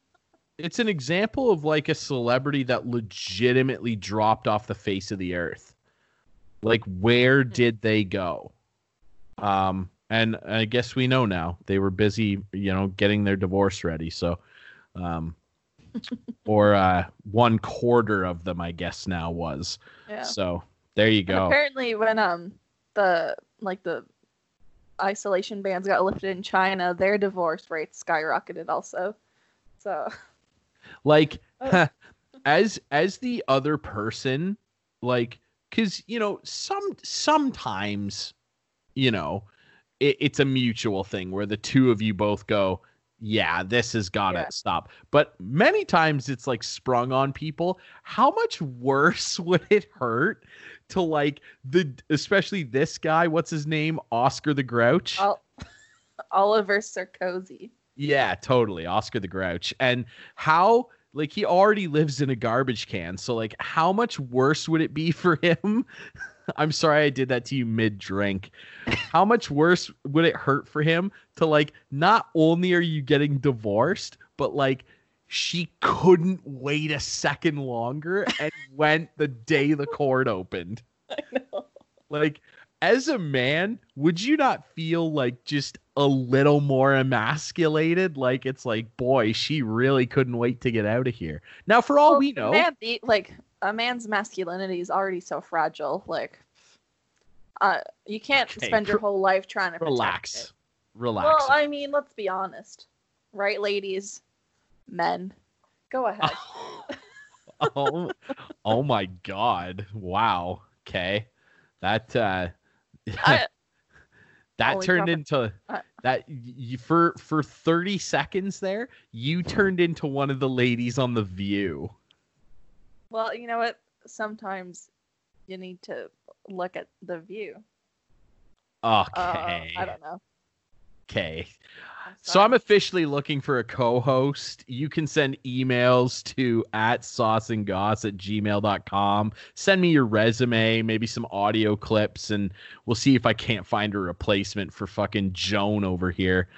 it's an example of like a celebrity that legitimately dropped off the face of the earth. Like, where Hmm. did they go? Um, and I guess we know now they were busy, you know, getting their divorce ready. So, um, or uh, one quarter of them, I guess now was. Yeah. So there you And go. apparently, when um the like the isolation bans got lifted in China, their divorce rates skyrocketed also. So like Oh. as as the other person like because you know some sometimes you know it, it's a mutual thing where the two of you both go yeah this has got to Yeah. stop but many times it's like sprung on people how much worse would it hurt to like the especially this guy what's his name oscar the grouch Ol- Oliver Sarkozy. yeah, totally. Oscar the Grouch. And how like he already lives in a garbage can. So like how much worse would it be for him I'm sorry I did that to you mid drink. How much worse would it hurt for him to like not only are you getting divorced, but like she couldn't wait a second longer and went the day the court opened. I know. Like as a man, would you not feel like just a little more emasculated? Like it's like, boy, she really couldn't wait to get out of here. Now, for all Well, we know, man, the, like a man's masculinity is already so fragile. Like, uh, you can't Okay, spend your whole life trying to relax, relax. Well, I mean, let's be honest, right, ladies, men, go ahead. oh, oh my god! Wow. Okay, that uh, I- that turned into Uh, that you, for for thirty seconds there. You turned into one of the ladies on the View. Well, you know what? Sometimes you need to look at the view. Uh, Okay. I don't know. Okay. I'm So I'm officially looking for a co-host. You can send emails to at sauceandgoss at gmail.com. Send me your resume, maybe some audio clips, and we'll see if I can't find a replacement for fucking Joan over here.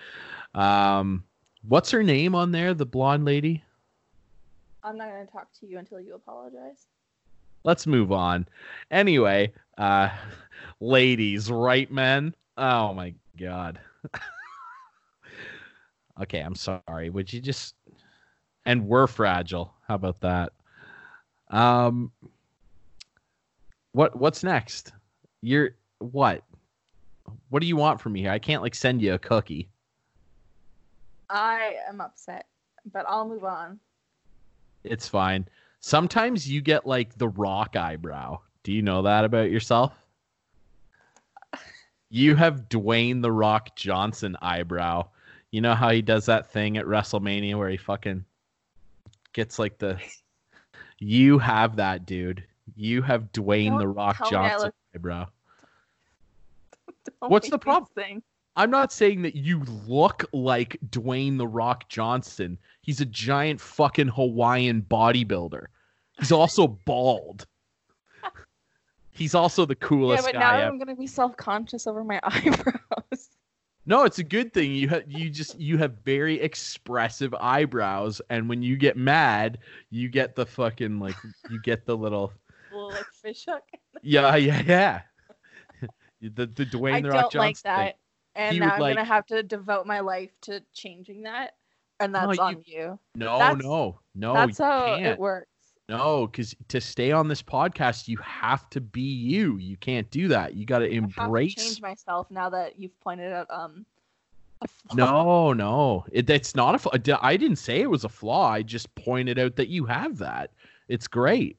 Um, what's her name on there? The blonde lady? I'm not going to talk to you until you apologize. Let's move on. Anyway, uh ladies, right men? Oh my god. okay, I'm sorry. Would you just and we're fragile. How about that? Um what what's next? You're what? What do you want from me here? I can't like send you a cookie. I am upset, but I'll move on. It's fine. Sometimes you get like the rock eyebrow. Do you know that about yourself? You have Dwayne the Rock Johnson eyebrow. You know how he does that thing at WrestleMania where he fucking gets like the. You have that, dude. You have Dwayne Don't the Rock tell me I Johnson look- eyebrow. Don't What's the problem? sing. I'm not saying that you look like Dwayne the Rock Johnson. He's a giant fucking Hawaiian bodybuilder. He's also bald. He's also the coolest Yeah, but now ever. I'm gonna be self-conscious over my eyebrows. No, it's a good thing. You ha- you just you have very expressive eyebrows, and when you get mad, you get the fucking like you get the little Little like fish hook. yeah yeah yeah. the the Dwayne I the don't Rock Johnson like thing. that, and He now I'm like- gonna have to devote my life to changing that, and No, that's you- on you. No, That's- no, no. that's how can't. it works. No, because to stay on this podcast, you have to be you. You can't do that. You got to embrace. change myself now that you've pointed out um. No, no, it, it's not a. flaw. I didn't say it was a flaw. I just pointed out that you have that. It's great.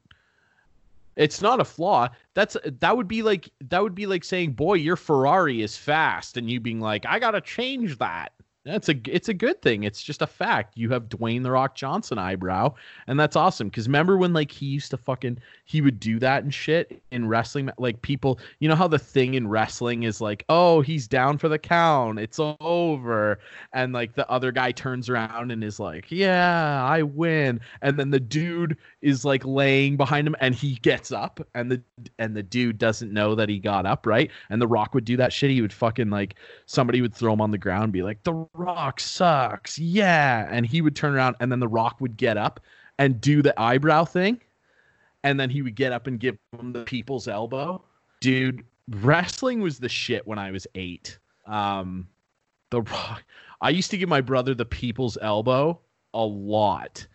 It's not a flaw. That's that would be like that would be like saying, "Boy, your Ferrari is fast," and you being like, "I gotta change that." That's a it's a good thing. It's just a fact. You have Dwayne the Rock Johnson eyebrow, and that's awesome. Because remember when like he used to fucking he would do that and shit in wrestling. Like people, you know how the thing in wrestling is like, oh, he's down for the count. It's over, and like the other guy turns around and is like, yeah, I win. And then the dude is like laying behind him, and he gets up, and the and the dude doesn't know that he got up, right? And the Rock would do that shit. He would fucking like somebody would throw him on the ground, be like, the Rock sucks, yeah, and he would turn around, and then the Rock would get up and do the eyebrow thing, and then he would get up and give him the people's elbow. Dude, wrestling was the shit when I was eight. Um, the Rock. I used to give my brother the people's elbow a lot.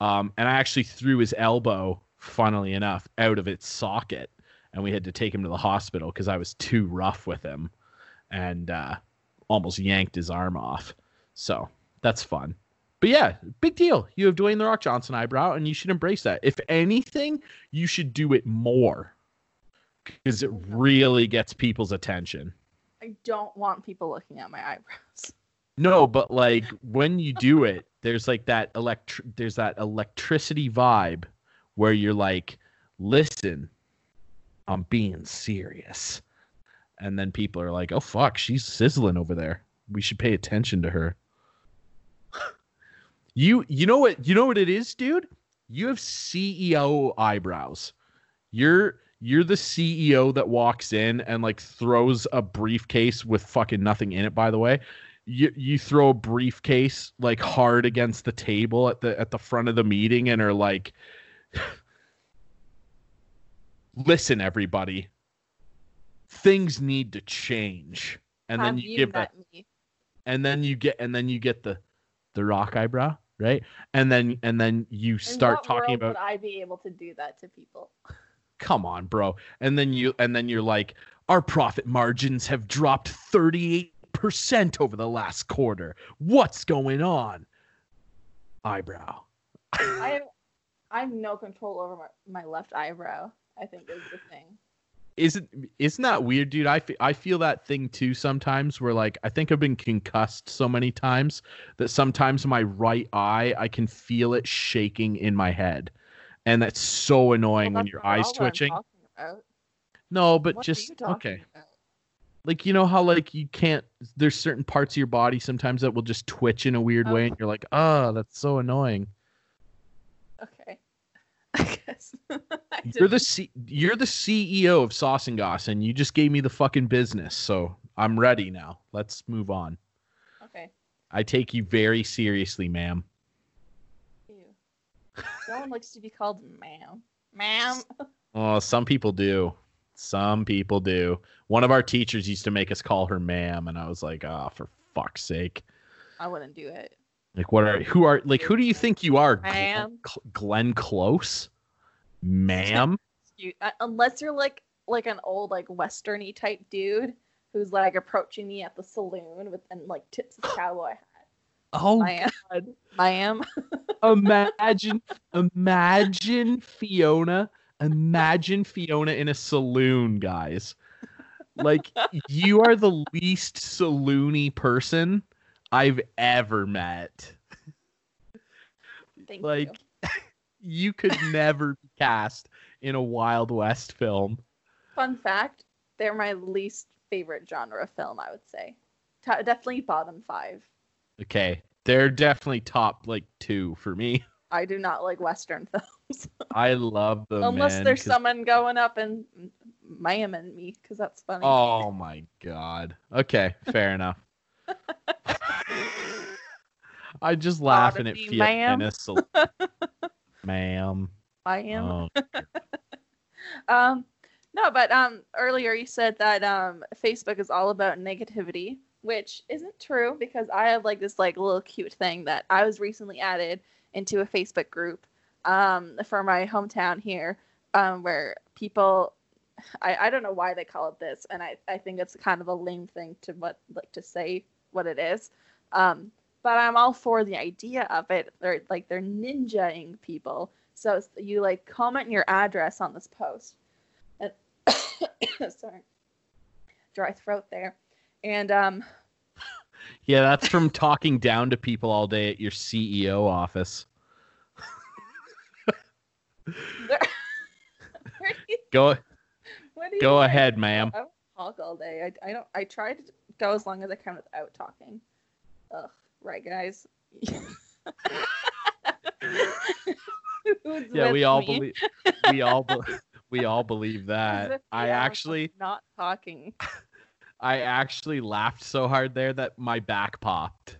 Um, and I actually threw his elbow, funnily enough, out of its socket. And we had to take him to the hospital because I was too rough with him and uh, almost yanked his arm off. So that's fun. But yeah, big deal. You have Dwayne The Rock Johnson eyebrow, and you should embrace that. If anything, you should do it more because it really gets people's attention. I don't want people looking at my eyebrows. No, but like when you do it, there's like that elect there's that electricity vibe where you're like, listen, I'm being serious. And then people are like, oh fuck, she's sizzling over there. We should pay attention to her. you you know what you know what it is, dude? You have CEO eyebrows. You're you're the CEO that walks in and like throws a briefcase with fucking nothing in it. By the way, you you throw a briefcase like hard against the table at the at the front of the meeting and are like, "Listen, everybody, things need to change." And then Have you give that and then you get and then you get the the rock eyebrow right and then and then you start talking about Would I be able to do that to people? come on bro and then you and then you're like our profit margins have dropped 38% over the last quarter what's going on eyebrow I have, I have no control over my, my left eyebrow. I think is the thing. Isn't isn't that weird dude I fe- I feel that thing too sometimes where like i think i've been concussed so many times that sometimes my right eye i can feel it shaking in my head and that's so annoying Well, when your eyes all what I'm twitching no but What just okay about? like you know how like you can't there's certain parts of your body sometimes that will just twitch in a weird oh. way Oh. and you're like oh that's so annoying Okay. I guess. I you're the C- you're the ceo of sauce and goss and you just gave me the fucking business so i'm ready now let's move on Okay. i take you very seriously ma'am Ew. No one likes to be called ma'am. Ma'am. oh some people do some people do one of our teachers used to make us call her ma'am and i was like oh for fuck's sake I wouldn't do it. Like what are who are like who do you think you are? Ma'am. Cl- Glenn Close, ma'am. Uh, unless you're like like an old like westerny type dude who's like approaching me at the saloon with and like tips his cowboy hat. Oh, I am. I am. imagine, imagine Fiona, imagine Fiona in a saloon, guys. Like you are the least saloony person I've ever met. Thank Like you. you could never be cast in a Wild West film. Fun fact: they're my least favorite genre of film. I would say, Ta definitely bottom five. Okay, they're definitely top like two for me. I do not like western films I love them. unless man, there's 'cause- someone going up and ma'aming me because that's funny. Oh my god. Okay, fair enough. I just laughing at Odyssey, ma'am. Fiona. Sal- ma'am. I am. Oh, Um, no, but um, earlier you said that um, Facebook is all about negativity, which isn't true because I have like this like little cute thing that I was recently added into a Facebook group um, for my hometown here, um, where people. I, I don't know why they call it this, and I, I think it's kind of a lame thing to what like to say what it is. Um, but I'm all for the idea of it. They're like they're ninjaing people. So you like comment your address on this post. And sorry. Dry throat there. And um yeah, that's from talking down to people all day at your CEO office. there, where do you, Go what do you go ahead, ma'am. I don't talk all day. I, I don't I try to go as long as I can without talking. Ugh, right guys. Yeah, we all believe we all we all believe that. I actually not talking. I actually laughed so hard there that my back popped.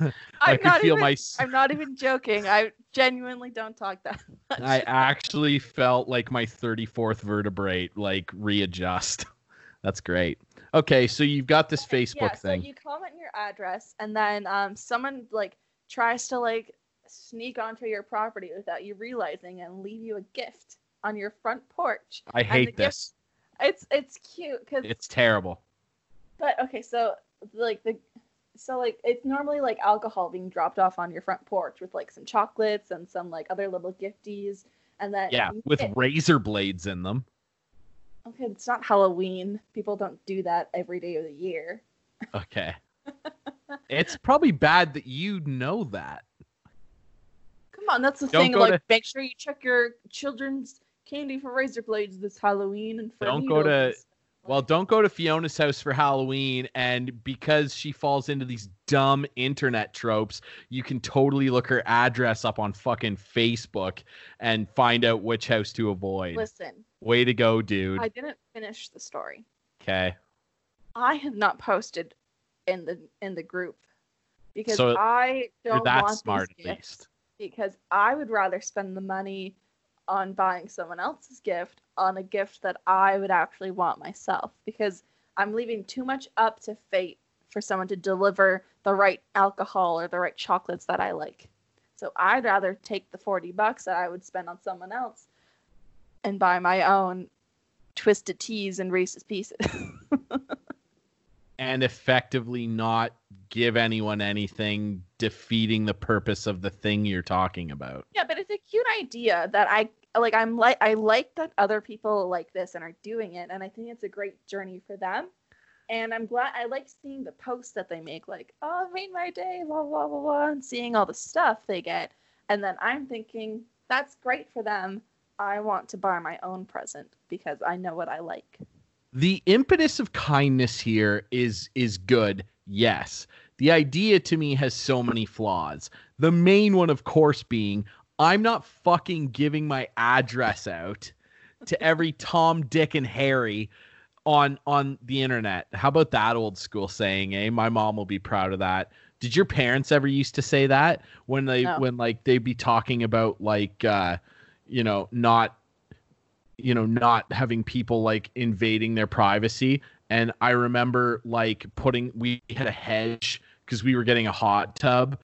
I could not feel even, my I'm not even joking. I genuinely don't talk that much. I actually felt like my 34th vertebrae like readjust. That's great. Okay, so you've got this Facebook yeah, thing. So you comment your address, and then um, someone like tries to like sneak onto your property without you realizing and leave you a gift on your front porch. I hate gift- this. It's it's cute because It's terrible. but okay, so like the so like it's normally like alcohol being dropped off on your front porch with like some chocolates and some like other little gifties, and then Yeah, with razor blades in them. Okay, it's not Halloween. People don't do that every day of the year. Okay. it's probably bad that you know that. Come on, that's the Don't thing. Like, to- make sure you check your children's candy for razor blades this Halloween and for Don't go to- Well, don't go to Fiona's house for Halloween, and because she falls into these dumb internet tropes, you can totally look her address up on fucking Facebook and find out which house to avoid. Listen, Way to go, dude. I didn't finish the story. Okay. I have not posted in the in the group because So, I don't that want smart these at least. because I would rather spend the money on buying someone else's gift on a gift that I would actually want myself because I'm leaving too much up to fate for someone to deliver the right alcohol or the right chocolates that I like. So I'd rather take the 40 bucks that I would spend on someone else and buy my own twisted teas and Reese's pieces. And effectively not give anyone anything, defeating the purpose of the thing you're talking about. Yeah, but it's a cute idea that I like. I'm like I like that other people like this and are doing it, and I think it's a great journey for them. And I'm glad I like seeing the posts that they make, like "Oh, made my day," blah blah blah blah, and seeing all the stuff they get. And then I'm thinking that's great for them. I want to buy my own present because I know what I like. the impetus of kindness here is is good yes. The idea to me has so many flaws. The main one of course being i'm not fucking giving my address out to every tom dick and harry on on the internet. How about that old school saying eh? My mom will be proud of that. Did your parents ever used to say that when they No. when like they'd be talking about like uh you know not you know not having people like invading their privacy. And i remember like putting we had a hedge because we were getting a hot tub.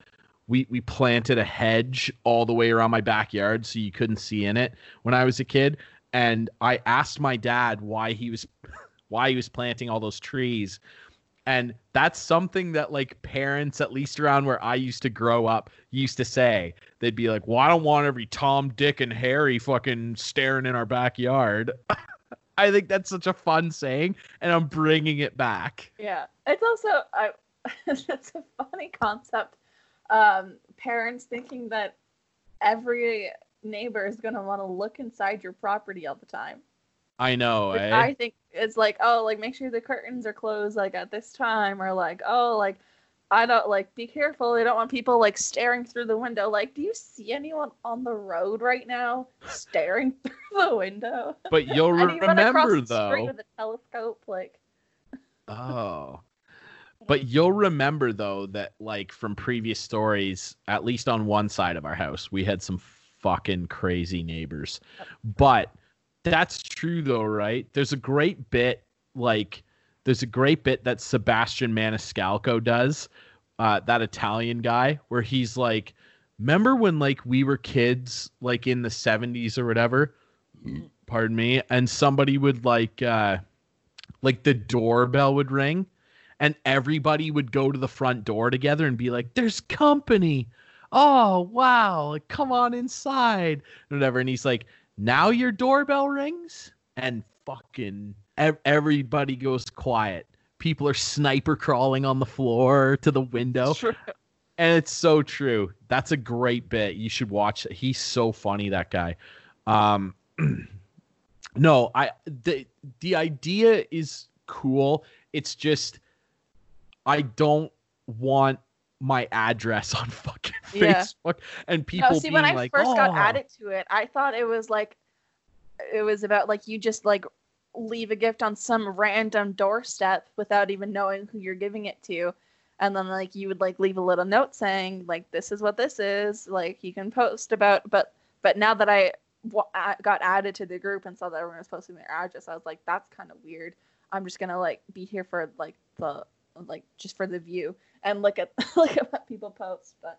We we planted a hedge all the way around my backyard so you couldn't see in it when i was a kid. And i asked my dad why he was why he was planting all those trees and that's something that like parents at least around where i used to grow up used to say they'd be like well i don't want every tom dick and harry fucking staring in our backyard i think that's such a fun saying and i'm bringing it back Yeah, it's also I. it's a funny concept. Um, parents thinking that every neighbor is gonna want to look inside your property all the time. I know eh? I think it's like, oh, like make sure the curtains are closed like at this time, or like, oh, like I don't like be careful. I don't want people like staring through the window. Like, do you see anyone on the road right now staring through the window? but you'll remember though with a telescope, like, Oh. But you'll remember though that like from previous stories, at least on one side of our house, we had some fucking crazy neighbors. But that's true though, right? There's a great bit like there's a great bit that Sebastian Maniscalco does, uh, that Italian guy, where he's like, remember when like we were kids, like in the 70s or whatever? Pardon me, and somebody would like uh like the doorbell would ring and everybody would go to the front door together and be like there's company. Oh wow. Come on inside. Whatever. And he's like now your doorbell rings and fucking ev- everybody goes quiet. People are sniper crawling on the floor to the window. And it's so true. That's a great bit. You should watch it. He's so funny that guy. Um no i the the idea is cool. It's just i don't want my address on fucking Yeah. facebook and people no, see, when I like first got "Oh." added to it, I thought it was like, it was about like you just like leave a gift on some random doorstep without even knowing who you're giving it to. And then like you would like leave a little note saying like this is what this is like you can post about but but now that I got added to the group and saw that everyone was posting their address I was like that's kind of weird I'm just gonna like be here for like the like just for the view and look at look at what people post but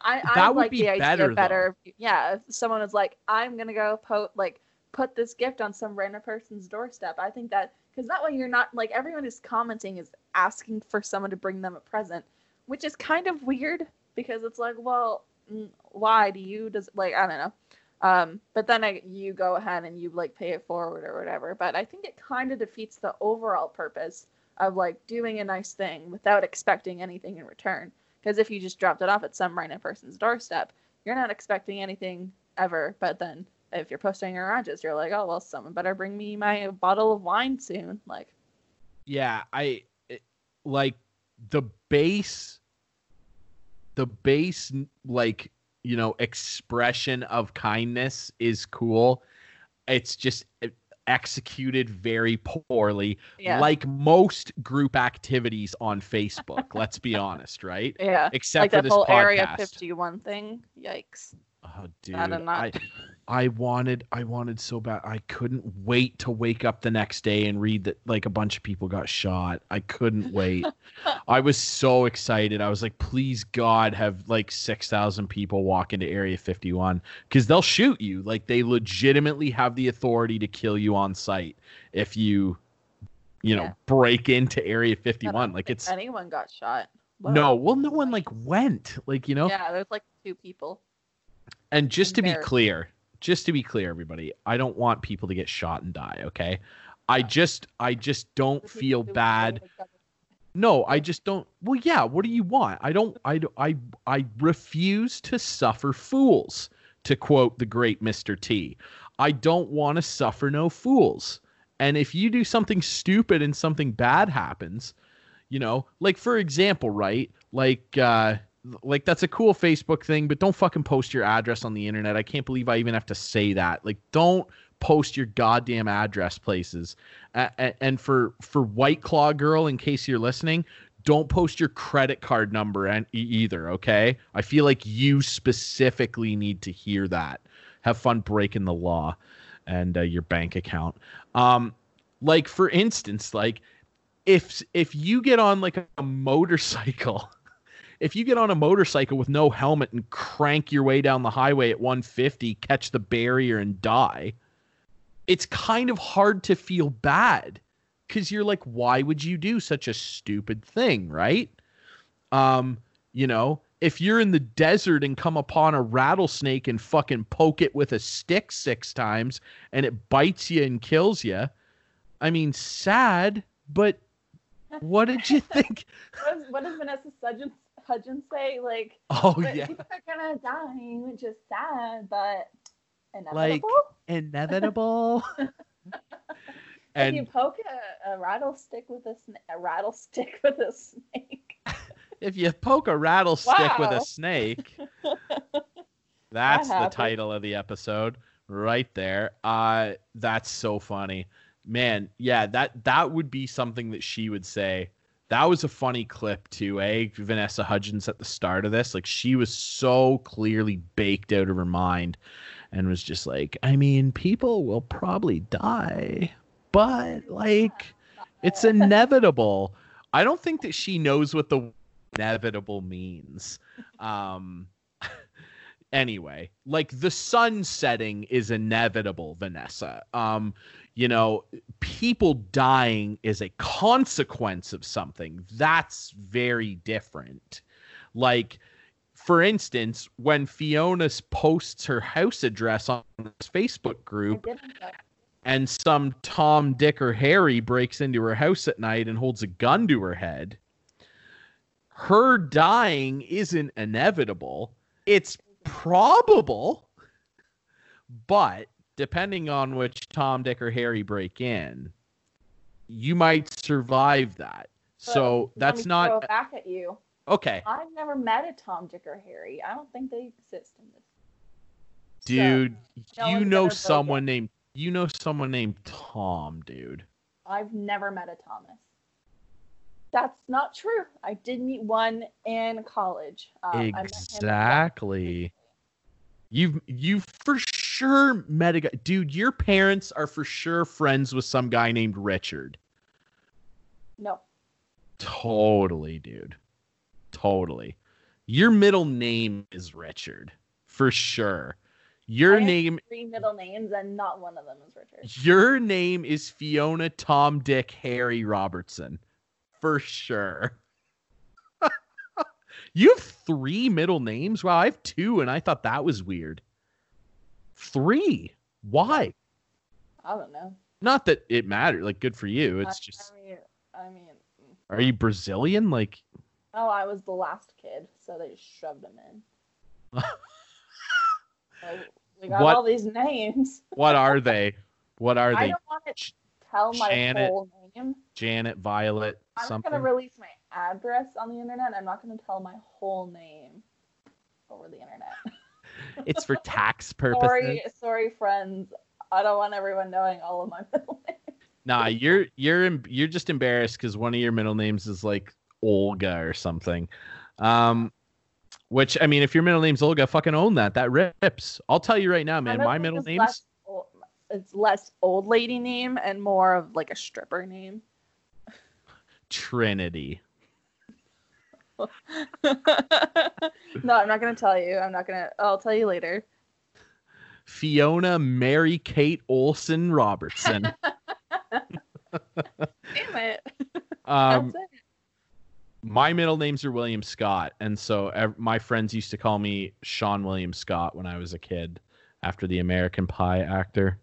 I I That would like be the idea better, better, if- yeah if someone is like I'm gonna go post like put this gift on some random person's doorstep. I think that because that way you're not like everyone is commenting is asking for someone to bring them a present which is kind of weird because it's like well mm, why do you does like i don't know. Um but then I, you go ahead and you like pay it forward or whatever but i think it kind of defeats the overall purpose of like doing a nice thing without expecting anything in return. Because if you just dropped it off at some random person's doorstep you're not expecting anything ever. But then if you're posting your address you're like oh well someone better bring me my bottle of wine soon. Like yeah i it- like the base the base like you know expression of kindness is cool. It's just eh, executed very poorly, Yeah. like most group activities on Facebook. let's be honest, right? yeah. Except like for this whole podcast. Area 51 thing. Yikes. Oh, dude, not. I, I wanted, I wanted so bad. I couldn't wait to wake up the next day and read that like a bunch of people got shot. I couldn't wait. I was so excited. I was like, please God, have like six thousand people walk into Area Fifty One because they'll shoot you. Like they legitimately have the authority to kill you on sight if you, you know, break into Area Fifty One. Like it's anyone got shot. Whoa. no, well, no one like went. Like you know, Yeah, there's like two people. and just to be clear, just to be clear, everybody, I don't want people to get shot and die. Okay, I just, I just don't feel bad. killed each other. No, I just don't. Well, yeah. What do you want? I don't. I. I. I refuse to suffer fools. To quote the great Mr. T, I don't want to suffer no fools. And if you do something stupid and something bad happens, you know, like for example, right? Like, uh, like that's a cool Facebook thing, but don't fucking post your address on the internet. I can't believe I even have to say that. Like, don't post your goddamn address places. And for for White Claw girl, in case you're listening, don't post your credit card number and either. Okay, I feel like you specifically need to hear that. Have fun breaking the law and uh, your bank account. Um, like for instance, like if if you get on like a motorcycle if you get on a motorcycle with no helmet and crank your way down the highway at 150 catch the barrier and die it's kind of hard to feel bad because you're like why would you do such a stupid thing right? Um you know if you're in the desert and come upon a rattlesnake and fucking poke it with a stick six times and it bites you and kills you i mean sad but what did you think? What, is, what does Vanessa Hudgens, Hudgens say? Like, oh "But yeah. people are gonna die, which is sad, but Like, inevitable. inevitable. If you poke a, a rattlestick with a, sna- a rattlestick with a snake, if you poke a rattlestick with a snake that's the title of the episode right there. Uh that's so funny. Man yeah that that would be something that she would say that was a funny clip too eh? Vanessa hudgens at the start of this like she was so clearly baked out of her mind and was just like i mean people will probably die but like it's inevitable. I don't think that she knows what the inevitable means. Um anyway like the sun setting is inevitable vanessa. Um you know people dying is a consequence of something. That's very different. Like for instance when fiona posts her house address on this facebook group and some Tom, Dick, or Harry breaks into her house at night and holds a gun to her head, her dying isn't inevitable. It's probable, but depending on which Tom, Dick, or Harry break in, you might survive that. But So that's not back at you. okay, I've never met a Tom, Dick, or Harry. I don't think they exist in this. So, dude. no you know someone named you know someone named Tom, dude. I've never met a Thomas. That's not true. I did meet one in college. Um, him- Exactly. You've you've for sure met a guy, dude. Your parents are for sure friends with some guy named Richard. No. Totally, dude. Totally. Your middle name is Richard, for sure. Your name Three middle names, and not one of them is Richard. your name is Fiona Tom Dick Harry Robertson. For sure. you have three middle names? Wow, I have two, and I thought that was weird. Three. Why? I don't know. Not that it mattered. Like, good for you. It's I- just. I mean, I mean, Are you Brazilian? Like, oh, I was the last kid, so they just shoved him in. So we got What- all these names. what are they? What are I they? I don't want to tell my Janet, whole name. Janet, Violet, I'm something. gonna release my address on the internet. I'm not gonna tell my whole name over the internet. It's for tax purposes. sorry, sorry, friends. I don't want everyone knowing all of my middle names. Nah, you're you're you're just embarrassed because one of your middle names is like Olga or something. Um, which I mean, if your middle name's Olga, fucking own that. That rips. I'll tell you right now, man. My middle name's less it's less old lady name and more of like a stripper name. Trinity. no, I'm not gonna tell you. I'm not gonna. I'll tell you later. Fiona Mary Kate Olsen Robertson. Damn it. um, That's it. my middle names are William Scott, and so ev- my friends used to call me Seann William Scott when I was a kid, after the American Pie actor.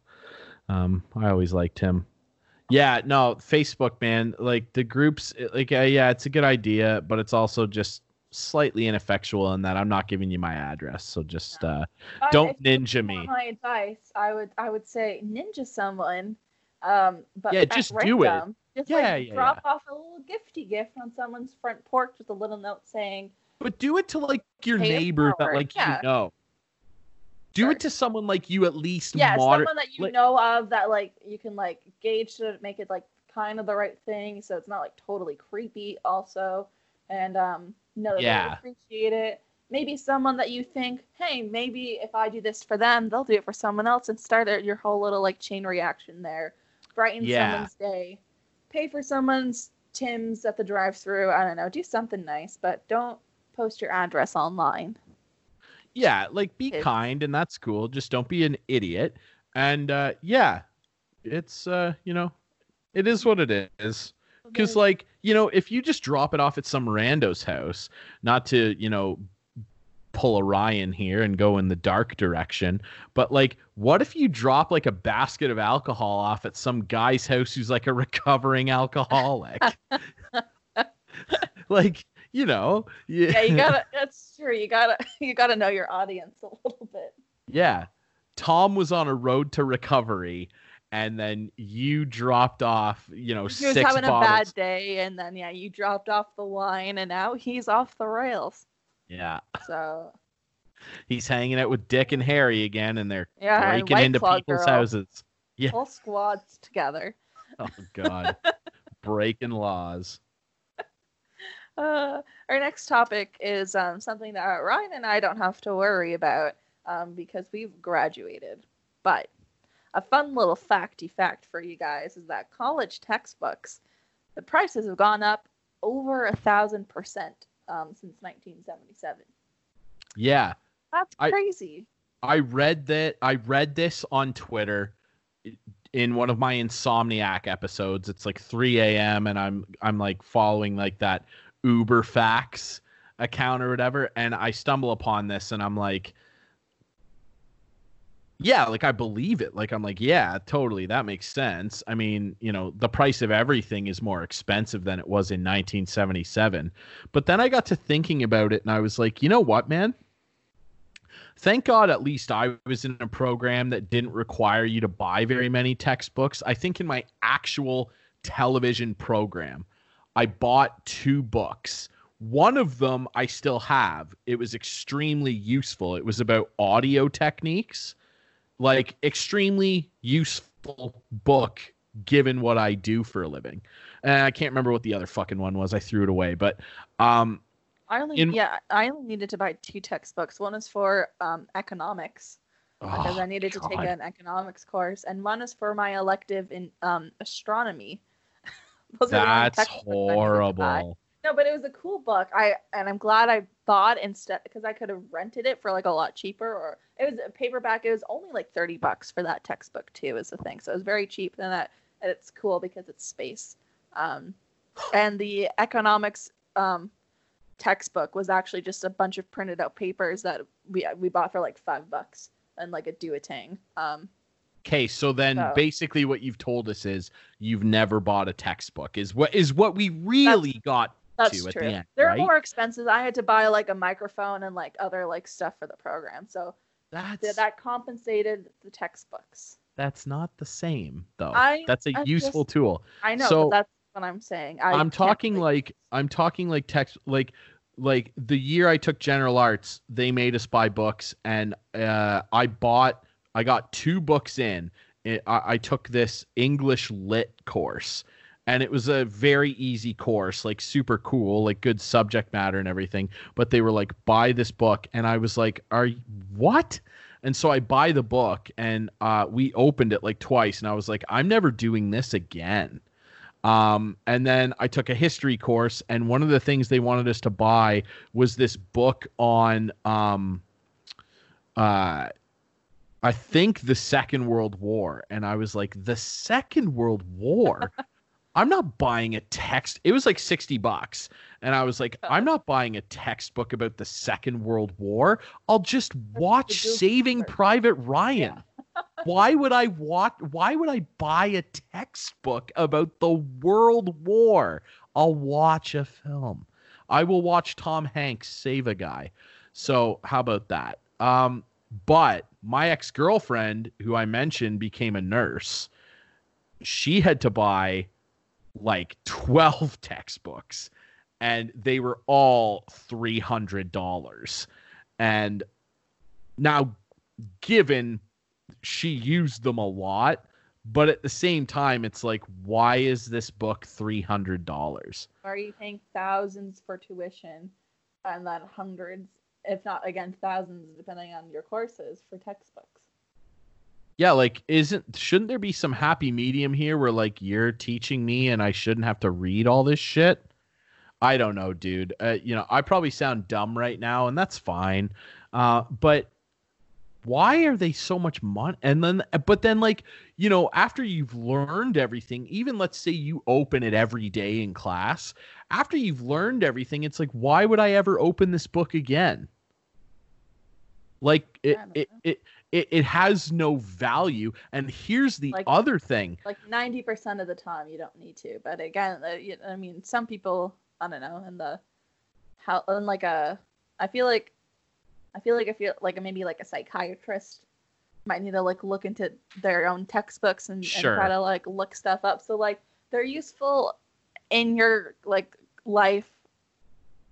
Um, I always liked him. Yeah, no, Facebook, man, like the groups, like, uh, yeah, it's a good idea, but it's also just slightly ineffectual in that I'm not giving you my address, so just uh, don't ninja me. My advice, I would, I would say ninja someone. Um, but Yeah, just do it. Just Yeah, like yeah, drop off a little gifty gift on someone's front porch with a little note saying, But do it to like your neighbor that like yeah. you know. Do it to someone like you at least yeah, moder- someone that you like- know of that like you can like gauge to make it like kind of the right thing, so it's not like totally creepy. Also, and um, know that they appreciate it. Maybe someone that you think, hey, maybe if I do this for them, they'll do it for someone else, and start your whole little like chain reaction there. Brighten Yeah. someone's day. Pay for someone's Tim's at the drive-through. I don't know. Do something nice, but don't post your address online. Yeah, like be Kids. kind and that's cool. Just don't be an idiot. And uh yeah, it's uh, you know, it is what it is. Cuz like, you know, if you just drop it off at some rando's house, not to, you know, pull a Ryan here and go in the dark direction, but like what if you drop like a basket of alcohol off at some guy's house who's like a recovering alcoholic? like, you know, yeah, you gotta. That's true. You gotta. You gotta know your audience a little bit. Yeah. Tom was on a road to recovery and then you dropped off, you know, He was having a bad day, and then yeah, you dropped off the wine, and now he's off the rails. Yeah. So He's hanging out with Dick and Harry again and they're yeah, breaking into Claw people's girl, houses. Yeah. Whole squads together. Oh god. breaking laws. Uh, our next topic is um, something that Ryan and I don't have to worry about um, because we've graduated. But a fun little facty fact for you guys is that college textbooks, the prices have gone up over a thousand percent um, since 1977. Yeah. That's I- crazy. I read that I read this on Twitter in one of my insomniac episodes. It's like 3 a.m. and I'm I'm like following like that UberFacts account or whatever, and I stumble upon this and I'm like yeah, like I believe it. Like I'm like, yeah, totally, that makes sense. I mean, you know, the price of everything is more expensive than it was in 1977. But then I got to thinking about it and I was like, you know what, man? thank God at least I was in a program that didn't require you to buy very many textbooks. I think in my actual television program, I bought two books. One of them I still have. It was extremely useful. It was about audio techniques, like extremely useful book given what I do for a living. And I can't remember what the other fucking one was. I threw it away, but um I only in- yeah, I only needed to buy two textbooks. One is for um, economics because oh, I needed to take an economics course, and one is for my elective in um, astronomy. Those are the only That's textbooks I needed to buy. horrible. No, but it was a cool book. I and I'm glad I bought instead because I could have rented it for like a lot cheaper. Or it was a paperback. It was only like thirty bucks for that textbook too. Is the thing. So it was very cheap. And that and it's cool because it's space. Um, and the economics um textbook was actually just a bunch of printed out papers that we we bought for like five bucks and like a duotang. Um, Okay, so then So- basically what you've told us is you've never bought a textbook. Is what is what we really got that's to at true. the end, They're more expenses. I had to buy like a microphone and like other like stuff for the program. So That's Th- that compensated the textbooks. That's not the same though. I- That's a I'm useful just- tool. I know, So- but that's what I'm saying. I I'm talking like I'm talking like text like like the year I took general arts, they made us buy books, and uh, I bought I got two books in. It, I, I took this English lit course, and it was a very easy course, like super cool, like good subject matter and everything. But they were like, buy this book, and I was like, are what? And so I buy the book, and uh, we opened it like twice, and I was like, I'm never doing this again. Um, and then I took a history course, and one of the things they wanted us to buy was this book on, um, uh, I think the Second World War. And I was like, the Second World War? I'm not buying a text. It was like 60 bucks. And I was like, I'm not buying a textbook about the Second World War. I'll just watch Saving. Private Ryan. why would I watch why would I buy a textbook about the World War? I'll watch a film. I will watch Tom Hanks save a guy. So how about that? Um, but my ex-girlfriend, who I mentioned became a nurse, she had to buy like 12 textbooks and they were all $300 and now given she used them a lot but at the same time it's like why is this book $300 are you paying thousands for tuition and then hundreds, if not again thousands, depending on your courses for textbooks? yeah like isn't shouldn't there be some happy medium here where like you're teaching me and i shouldn't have to read all this shit? I don't know dude. Uh, you know i probably sound dumb right now and that's fine. Uh, but why are they so much money and then but then like you know after you've learned everything even let's say you open it every day in class after you've learned everything it's like why would i ever open this book again like it it, it it it has no value and here's the Like- other thing Like ninety percent of the time, you don't need to. But again, uh, I mean, some people, I don't know, in the how, in like a, I feel like, I feel like I feel like maybe like a psychiatrist might need to like look into their own textbooks and, Sure. and try to like look stuff up. So like they're useful in your like life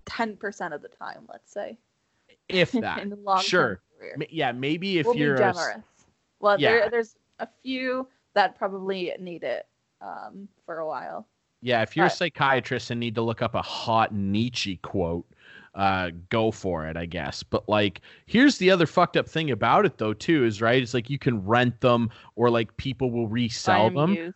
ten percent of the time, let's say. If in that sure career. Yeah maybe if we'll you're be a generous. Well, Yeah. there, there's a few that probably need it um, for a while. Yeah, if you're a psychiatrist and need to look up a hot Nietzsche quote, uh, go for it, I guess. But like, here's the other fucked up thing about it, though, too, is right. It's like you can rent them, or like people will resell them. used.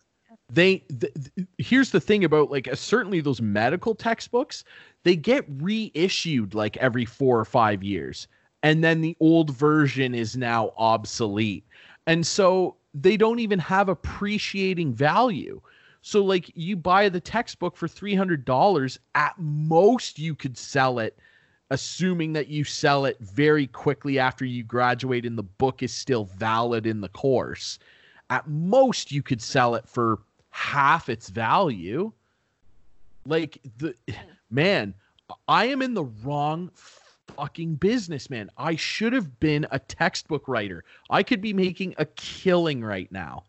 They th- th- here's the thing about like uh, certainly those medical textbooks, they get reissued like every four or five years, and then the old version is now obsolete, and so they don't even have appreciating value. So like you buy the textbook for three hundred dollars, at most you could sell it, assuming that you sell it very quickly after you graduate and the book is still valid in the course. At most you could sell it for half its value. Like the hmm. Man, I am in the wrong fucking business, man. I should have been a textbook writer. I could be making a killing right now.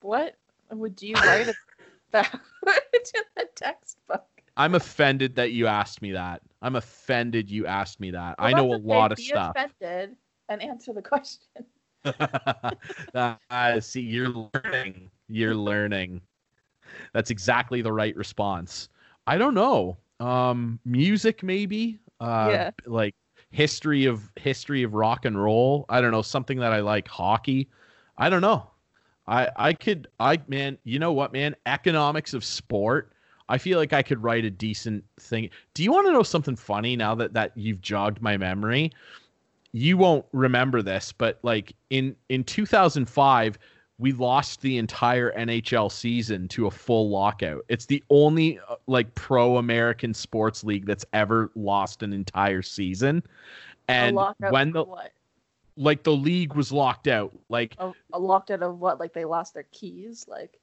What would you write about in the textbook? I'm offended that you asked me that. I'm offended you asked me that. Well, I know a okay. lot of Be stuff. offended and answer the question. uh, see, you're learning. You're learning. That's exactly the right response. I don't know. Um, music maybe. Uh, Yeah. Like history of history of rock and roll. I don't know something that I like. Hockey. I don't know. I I could I man. You know what man? Economics of sport. I feel like I could write a decent thing. Do you want to know something funny now that that you've jogged my memory? you won't remember this, but like in in 2005, we lost the entire NHL season to a full lockout. It's the only uh, like pro American sports league that's ever lost an entire season. And when the what? like the league was locked out, like A, a locked out of what? Like they lost their keys? Like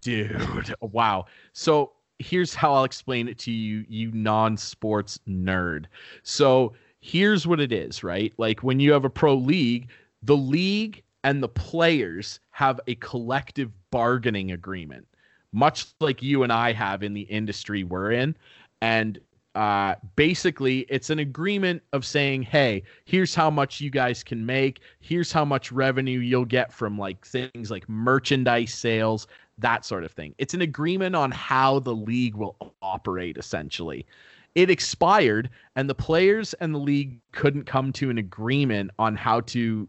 dude, wow. So here's how I'll explain it to you, you non-sports nerd. So here's what it is, right? Like when you have a pro league, the league and the players have a collective bargaining agreement, much like you and I have in the industry we're in. And uh, basically, it's an agreement of saying, hey, here's how much you guys can make. Here's how much revenue you'll get from like things like merchandise sales, that sort of thing. It's an agreement on how the league will operate, essentially. It expired, and the players and the league couldn't come to an agreement on how to.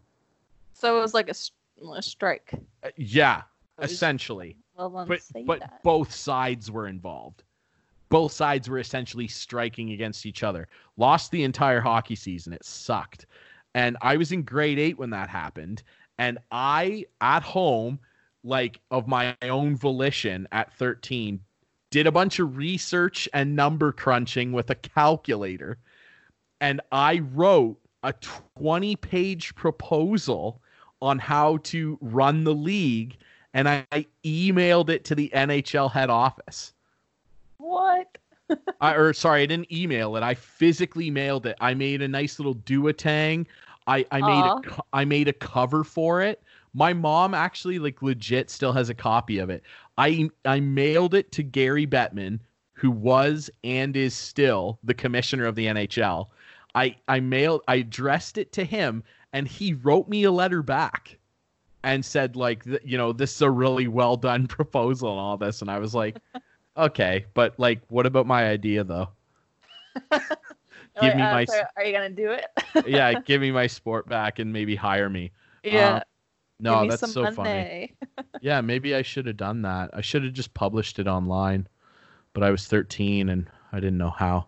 So it was like a, a strike. Uh, yeah, was- essentially. Well, But but that. both sides were involved. Both sides were essentially striking against each other. Lost the entire hockey season. It sucked. And I was in grade eight when that happened. And I, at home, like of my own volition at 13, did a bunch of research and number crunching with a calculator. And I wrote a 20 page proposal on how to run the league. And I, I emailed it to the NHL head office. What? I, or sorry, I didn't email it. I physically mailed it. I made a nice little duotang. I I made a I made a cover for it. My mom actually like legit still has a copy of it. I I mailed it to Gary Bettman, who was and is still the commissioner of the NHL. I I mailed I addressed it to him and he wrote me a letter back and said like you know this is a really well done proposal and all this and I was like okay but like what about my idea though Give me uh, my so are you gonna do it? yeah give me my sport back and maybe hire me yeah. Uh, no me that's so money. funny yeah maybe i should have done that i should have just published it online but i was 13 and i didn't know how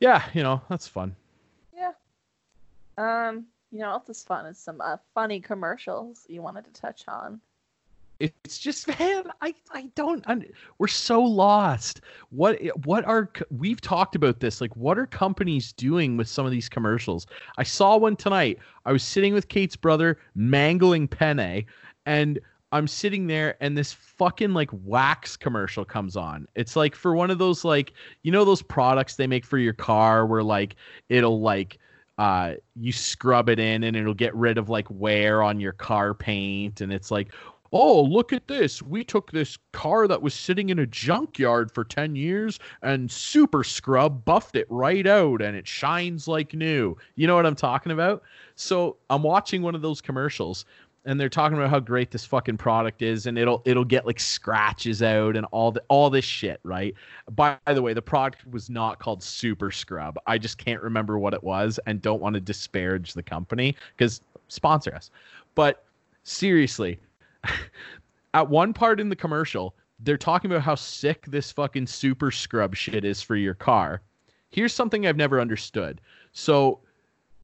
yeah you know that's fun Yeah. Um, you know, else is fun is some uh, funny commercials you wanted to touch on. it's just man i i don't un- we're so lost. What what are we've talked about this like what are companies doing with some of these commercials? I saw one tonight. I was sitting with kate's brother mangling penne and i'm sitting there and this fucking like wax commercial comes on. It's like for one of those like you know those products they make for your car where like it'll like uh you scrub it in and it'll get rid of like wear on your car paint. And it's like oh look at this. We took this car that was sitting in a junkyard for 10 years and super scrub buffed it right out and it shines like new. You know what i'm talking about? So i'm watching one of those commercials and they're talking about how great this fucking product is and it'll it'll get like scratches out and all the all this shit right by the way the product was not called super scrub i just can't remember what it was and don't want to disparage the company because sponsor us but seriously at one part in the commercial, they're talking about how sick this fucking super scrub shit is for your car. Here's something I've never understood. So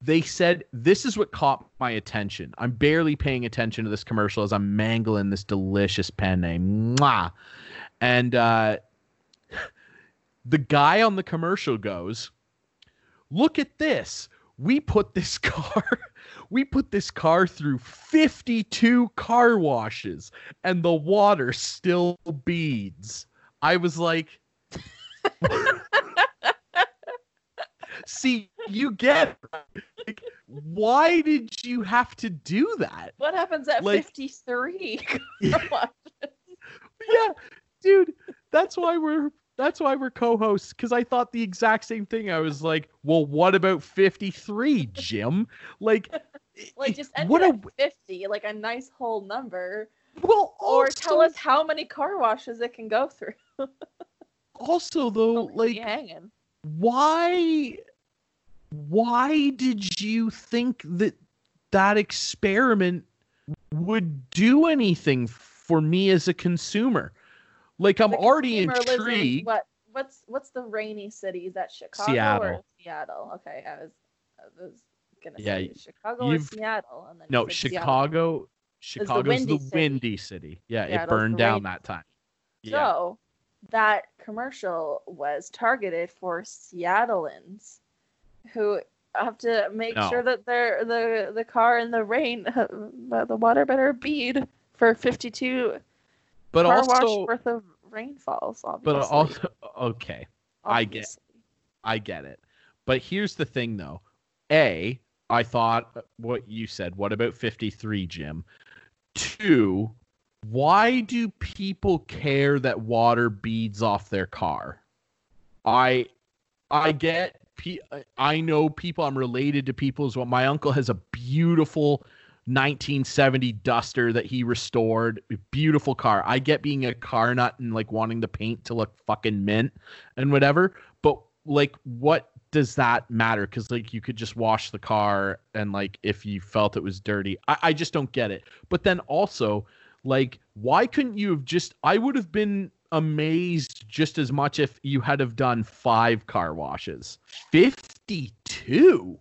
they said this is what caught my attention. I'm barely paying attention to this commercial as I'm mangling this delicious penne. Mwah. And uh, the guy on the commercial goes, "Look at this. We put this car we put this car through 52 car washes and the water still beads. I was like, see, you get. Like, why did you have to do that? What happens at Like- 53? yeah, dude, that's why we're that's why we're co-hosts because I thought the exact same thing. I was like, well, what about 53, Jim? Like, like just end what a at 50, like a nice whole number. well, Or tell us how many car washes it can go through. also though, like hanging. Why why did you think that that experiment would do anything for me as a consumer like i'm The already lives in intrigued What what's what's the rainy city? Is that Chicago or Seattle. Seattle? Okay, I was I was gonna Yeah, say Chicago or Seattle, and then no said Seattle. chicago chicago's windy the windy city yeah it burned down rainy that time yeah So that commercial was targeted for Seattleans who have to make No. sure that their the the car in the rain the, the water better bead for 52 but car also wash worth of rainfalls but also okay I get- I get it. But here's the thing though. A, I thought uh, what you said. What about 53, Jim? Two, why do people care that water beads off their car? I I get I know people I'm related to people as well. My uncle has a beautiful 1970 Duster that he restored. Beautiful car. I get being a car nut and like wanting the paint to look fucking mint and whatever, but like what does that matter? Because like you could just wash the car and like if you felt it was dirty, I, I just don't get it. But then also, like, why couldn't you have just? I would have been amazed just as much if you had have done five car washes. Fifty-two.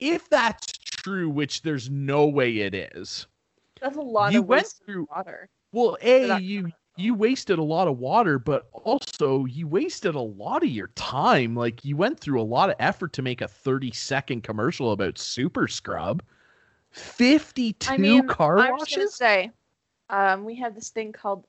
If that's true, which there's no way it is. That's a lot You of went through- water. Well, a you you wasted a lot of water, but also you wasted a lot of your time. Like you went through a lot of effort to make a 30 second commercial about Super Scrub. 52 I mean, car gonna washes? say, um, we had this thing called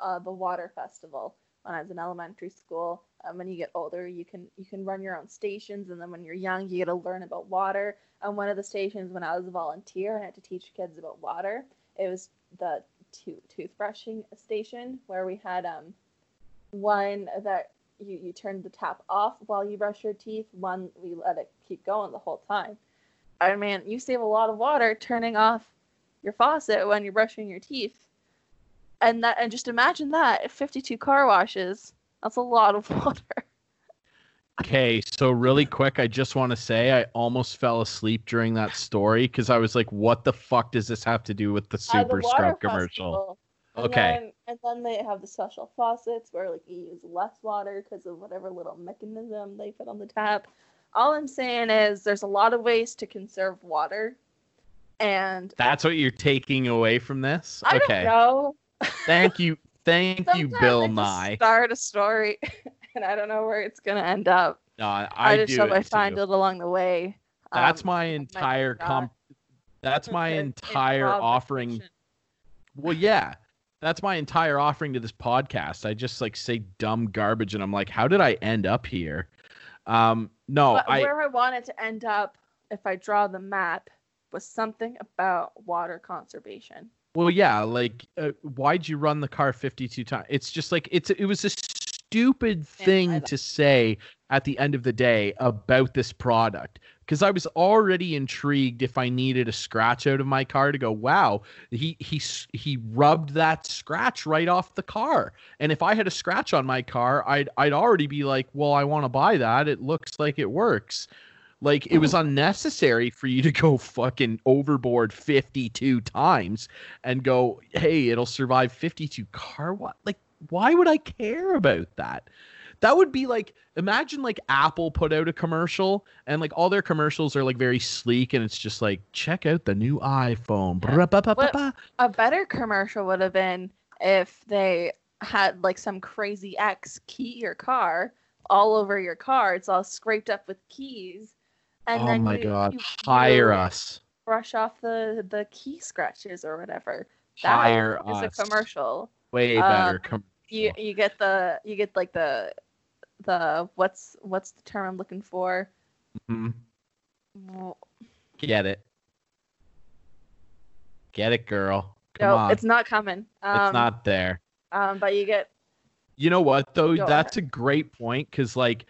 uh, the Water Festival when I was in elementary school. Um, when you get older, you can you can run your own stations, and then when you're young, you get to learn about water. And one of the stations, when I was a volunteer, I had to teach kids about water. It was the tooth toothbrushing station where we had um one that you you turned the tap off while you brush your teeth. One we let it keep going the whole time. I mean, you save a lot of water turning off your faucet when you're brushing your teeth. And that and just imagine that 52 car washes. That's a lot of water. Okay, so really quick, I just want to say I almost fell asleep during that story because I was like, what the fuck does this have to do with the Uh, the Super Scrub commercial? And Okay. Then, and then they have the special faucets where like you use less water because of whatever little mechanism they put on the tap. All I'm saying is there's a lot of ways to conserve water. And That's what you're taking away from this? I okay. don't know. Thank you. Thank you, Bill I Nye. Start a story, and I don't know where it's gonna end up. No, I, I, just hope I find too. it along the way. That's Um, my entire not. com- That's my entire offering. Well, yeah, that's my entire offering to this podcast. I just like say dumb garbage, and I'm like, how did I end up here? Um, no, But I where I wanted to end up, if I draw the map, was something about water conservation. Well, yeah, like, uh, why'd you run the car 52 times? It's just like it's it was a stupid thing don't- to say at the end of the day about this product because I was already intrigued if I needed a scratch out of my car to go, wow, he he he rubbed that scratch right off the car. And if I had a scratch on my car, I'd I'd already be like, well, I want to buy that. It looks like it works. Like it was mm-hmm. unnecessary for you to go fucking overboard 52 times and go, hey, it'll survive 52 car what? Like why would I care about that? That would be like imagine like Apple put out a commercial and like all their commercials are like very sleek and it's just like check out the new iPhone. What- A better commercial would have been if they had like some crazy X key your car all over your car. It's all scraped up with keys. And oh then my you, god, you hire us. Brush off the the key scratches or whatever. That Hire is us. a commercial. Way um, better. Com- You you get the you get like the the what's what's the term I'm looking for? Mhm. No, Get it. Get it, girl. Come on. it's not coming. Um, it's not there. Um, but you get You know what though? That's a great point because like,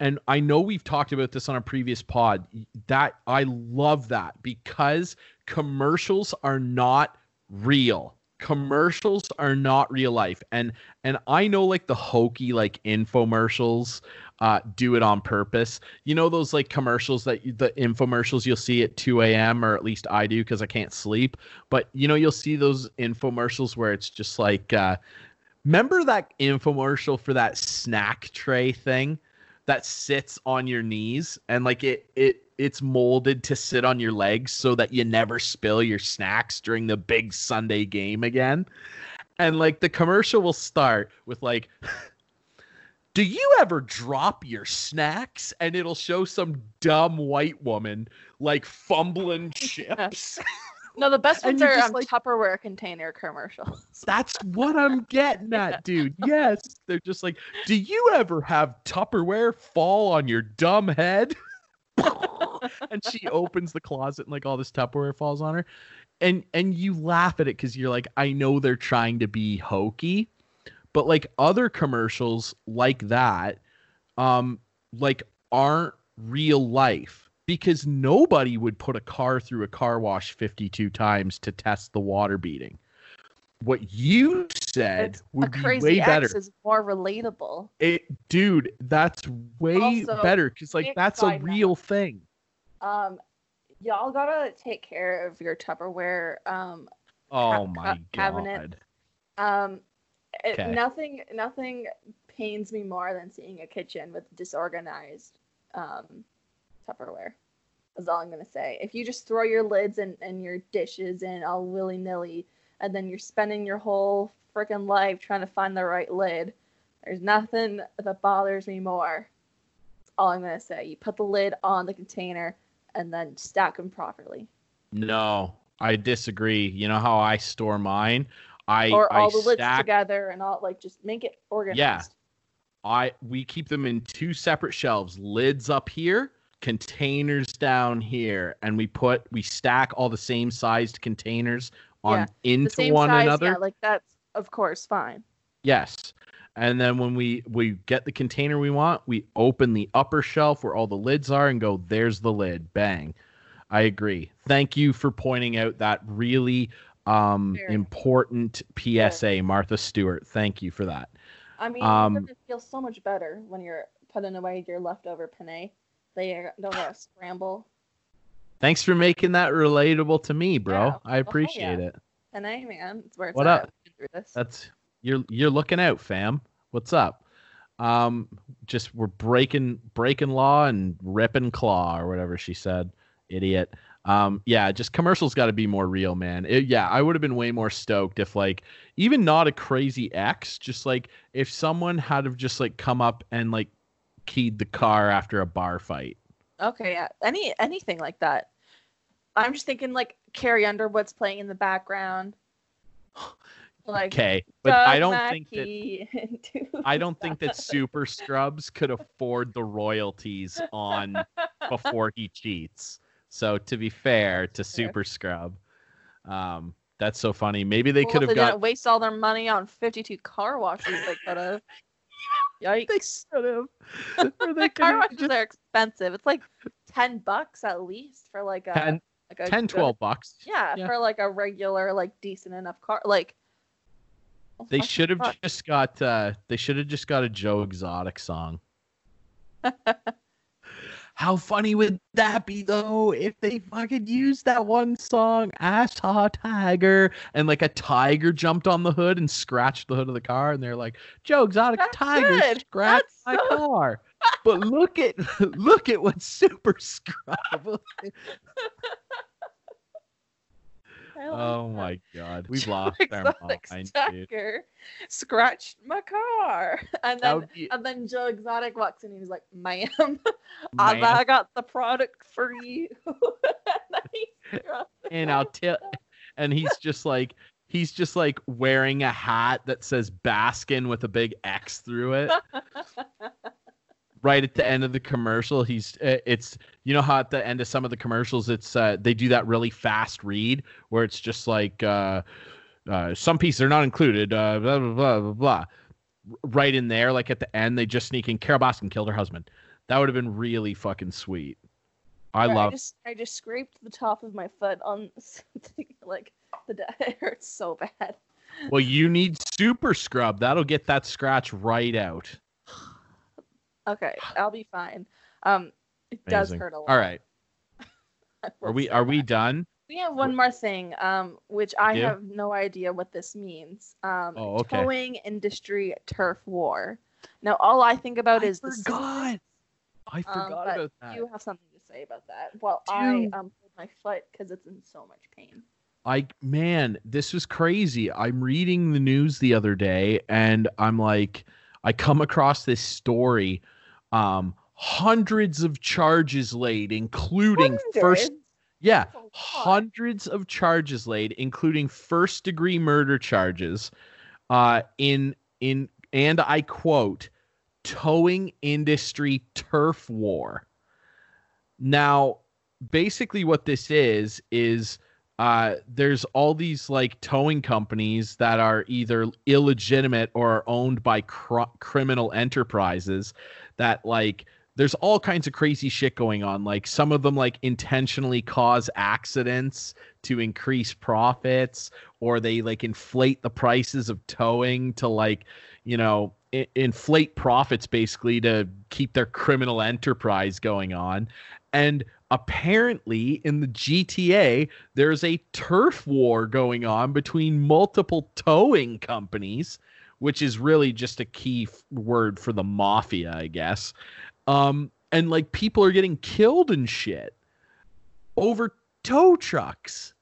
and I know we've talked about this on a previous pod. That I love that because commercials are not real. Commercials are not real life, and and I know like the hokey like infomercials uh, do it on purpose. You know those like commercials that the infomercials you'll see at 2 a.m. or at least I do because I can't sleep. But you know you'll see those infomercials where it's just like. Uh, Remember that infomercial for that snack tray thing that sits on your knees and like it it it's molded to sit on your legs so that you never spill your snacks during the big Sunday game again. And like the commercial will start with like do you ever drop your snacks? And it'll show some dumb white woman like fumbling chips no. The best ones are um, like- Tupperware container commercials. That's what I'm getting at, dude. Yes. They're just like, do you ever have Tupperware fall on your dumb head? and she opens the closet and like all this Tupperware falls on her. And and you laugh at it because you're like, I know they're trying to be hokey, but like other commercials like that, um, like aren't real life because nobody would put a car through a car wash 52 times to test the water beating. What you said It's- would be crazy way ex better. is more relatable. It, dude, that's way Also, better because like that's a real thing. Um, y'all gotta take care of your Tupperware. Um, Oh ca- my cabinet. god. um, it, Okay. nothing nothing pains me more than seeing a kitchen with disorganized um, Tupperware. That's all I'm gonna say. If you just throw your lids and, and your dishes in all willy nilly, and then you're spending your whole freaking life trying to find the right lid, there's nothing that bothers me more. That's all I'm gonna say. You put the lid on the container and then stack them properly, No, I disagree. You know how I store mine? I or all I the lids stack together and all like just make it organized. Yeah. I we keep them in two separate shelves, lids up here, containers down here, and we put we stack all the same sized containers on Yeah, the into same one size, another. Yeah, like that's of course fine. Yes. And then when we we get the container we want, we open the upper shelf where all the lids are and go, there's the lid. Bang. I agree. Thank you for pointing out that really um Very. important PSA, Martha Stewart. Thank you for that. I mean, Um, it feels so much better when you're putting away your leftover penne. They don't gotta scramble. Thanks for making that relatable to me, bro. Yeah. I Oh, appreciate yeah. it. Penne, man, it's where it's What at. up? We've been through this. That's you're you're looking out, fam. What's up? Um, just we're breaking breaking law and ripping claw or whatever she said. Idiot. Um, yeah, just commercials got to be more real, man. It- yeah, I would have been way more stoked if like even not a crazy X, just like if someone had have just like come up and like keyed the car after a bar fight. Okay, yeah. Any anything like that. I'm just thinking like Carrie Underwood's playing in the background. Like Okay, but I don't think that Mackey I don't think that Super Scrubs could afford the royalties on before he cheats. So to be fair to Super Scrub, um, that's so funny. Maybe they Well, could have got. waste all their money on 52 car washes. They could have. Yikes! They should have. Or they The car could washes have are expensive. It's like 10 bucks at least for like a 10, like a 10 good- 12 bucks. Yeah, Yeah. for like a regular, like decent enough car. Like oh, They should have just got. Uh, they should have just got a Joe Exotic song. How funny would that be though if they fucking used that one song, I saw tiger, and like a tiger jumped on the hood and scratched the hood of the car, and they're like, Joe Exotic That's tiger good. scratched That's my so- car. But look at look at what Super Scrub. I like oh that. my god. We've lost our mind. Tiger scratched my car, and then be and then Joe Exotic walks in and he's like, "Ma'am, I, I got the product for you." and then he scratched and I'll tell and he's just like he's just like wearing a hat that says Baskin with a big X through it. Right at the end of the commercial, he's uh, it's you know how at the end of some of the commercials it's uh, they do that really fast read where it's just like uh, uh, some pieces are not included, uh, blah blah blah blah blah. Right in there, like at the end, they just sneak in. Carole Baskin killed her husband. That would have been really fucking sweet. I Sorry, love. I just I just scraped the top of my foot on something like the it hurts so bad. Well, you need super scrub. That'll get that scratch right out. Okay, I'll be fine. Um, it does hurt a lot. All right. Are we are we done? We have one more thing, um, which I do? have no idea what this means. Um, Oh, okay. Towing industry turf war. Now, all I think about I is the forgot. I Um, forgot but about that. You have something to say about that. Well, I Dude. um pulled my foot because it's in so much pain. I man, this was crazy. I'm reading the news the other day and I'm like I come across this story um hundreds of charges laid including first yeah, lot. hundreds of charges laid including first degree murder charges uh in in and I quote towing industry turf war. Now, basically what this is is uh, there's all these like towing companies that are either illegitimate or are owned by cr- criminal enterprises that like there's all kinds of crazy shit going on. Like some of them like intentionally cause accidents to increase profits or they like inflate the prices of towing to like you know I- inflate profits basically to keep their criminal enterprise going on. And apparently in the GTA there's a turf war going on between multiple towing companies which is really just a key f- word for the mafia I guess. Um and like people are getting killed and shit over tow trucks.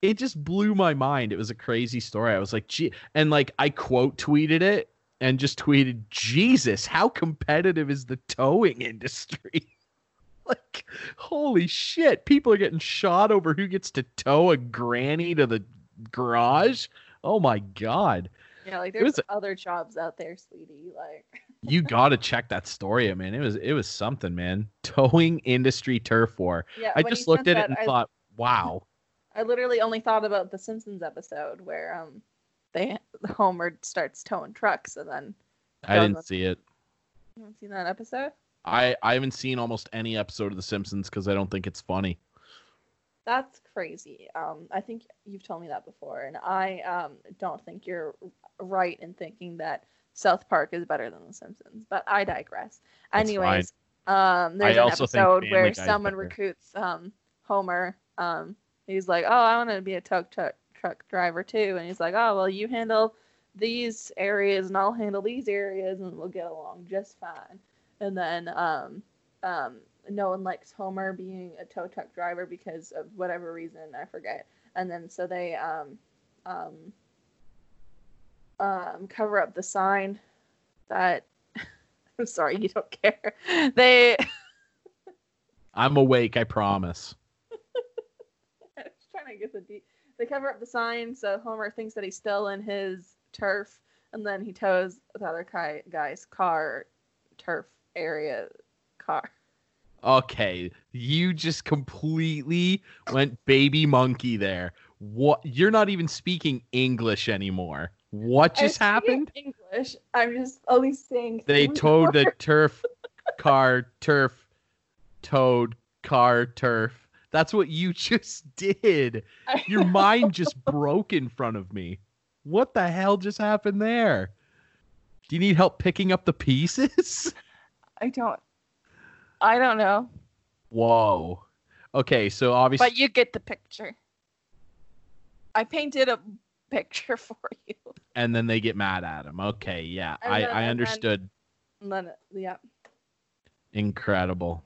It just blew my mind. It was a crazy story. I was like gee and like i quote tweeted it and just tweeted jesus how competitive is the towing industry? Like holy shit. People are getting shot over who gets to tow a granny to the garage? Oh my god Yeah, like It was there's other jobs out there, sweetie. Like you got to check that story man it was it was something man towing industry turf war yeah, i just looked at sent it and I, thought wow I literally only thought about the Simpsons episode where um they Homer starts towing trucks and then i didn't see it you haven't seen that episode? i i haven't seen almost any episode of the simpsons because i don't think it's funny That's crazy. Um, I think you've told me that before, and I um don't think you're right in thinking that South Park is better than The Simpsons. But I digress. That's Anyways, um, there's I an episode where someone better. recruits um Homer. Um, he's like, "Oh, I want to be a truck truck truck driver too," and he's like, "Oh, well, you handle these areas, and I'll handle these areas, and we'll get along just fine." And then um um no one likes Homer being a tow truck driver because of whatever reason I forget. And then so they um um um cover up the sign that I'm sorry, you don't care. They i'm awake i promise I was trying to get the de- they cover up the sign so Homer thinks that he's still in his turf and then he tows the other guy, guy's car turf area car. okay you just completely went baby monkey there what you're not even speaking english anymore what just happened? English. I'm just only saying they towed the turf car turf towed car turf. That's what you just did. Your mind just broke in front of me. What the hell just happened there? Do you need help picking up the pieces? I don't. I don't know, whoa. Okay so obviously but you get the picture. I painted a picture for you. And then they get mad at him. Okay yeah And i then- i understood. Then, yeah. incredible.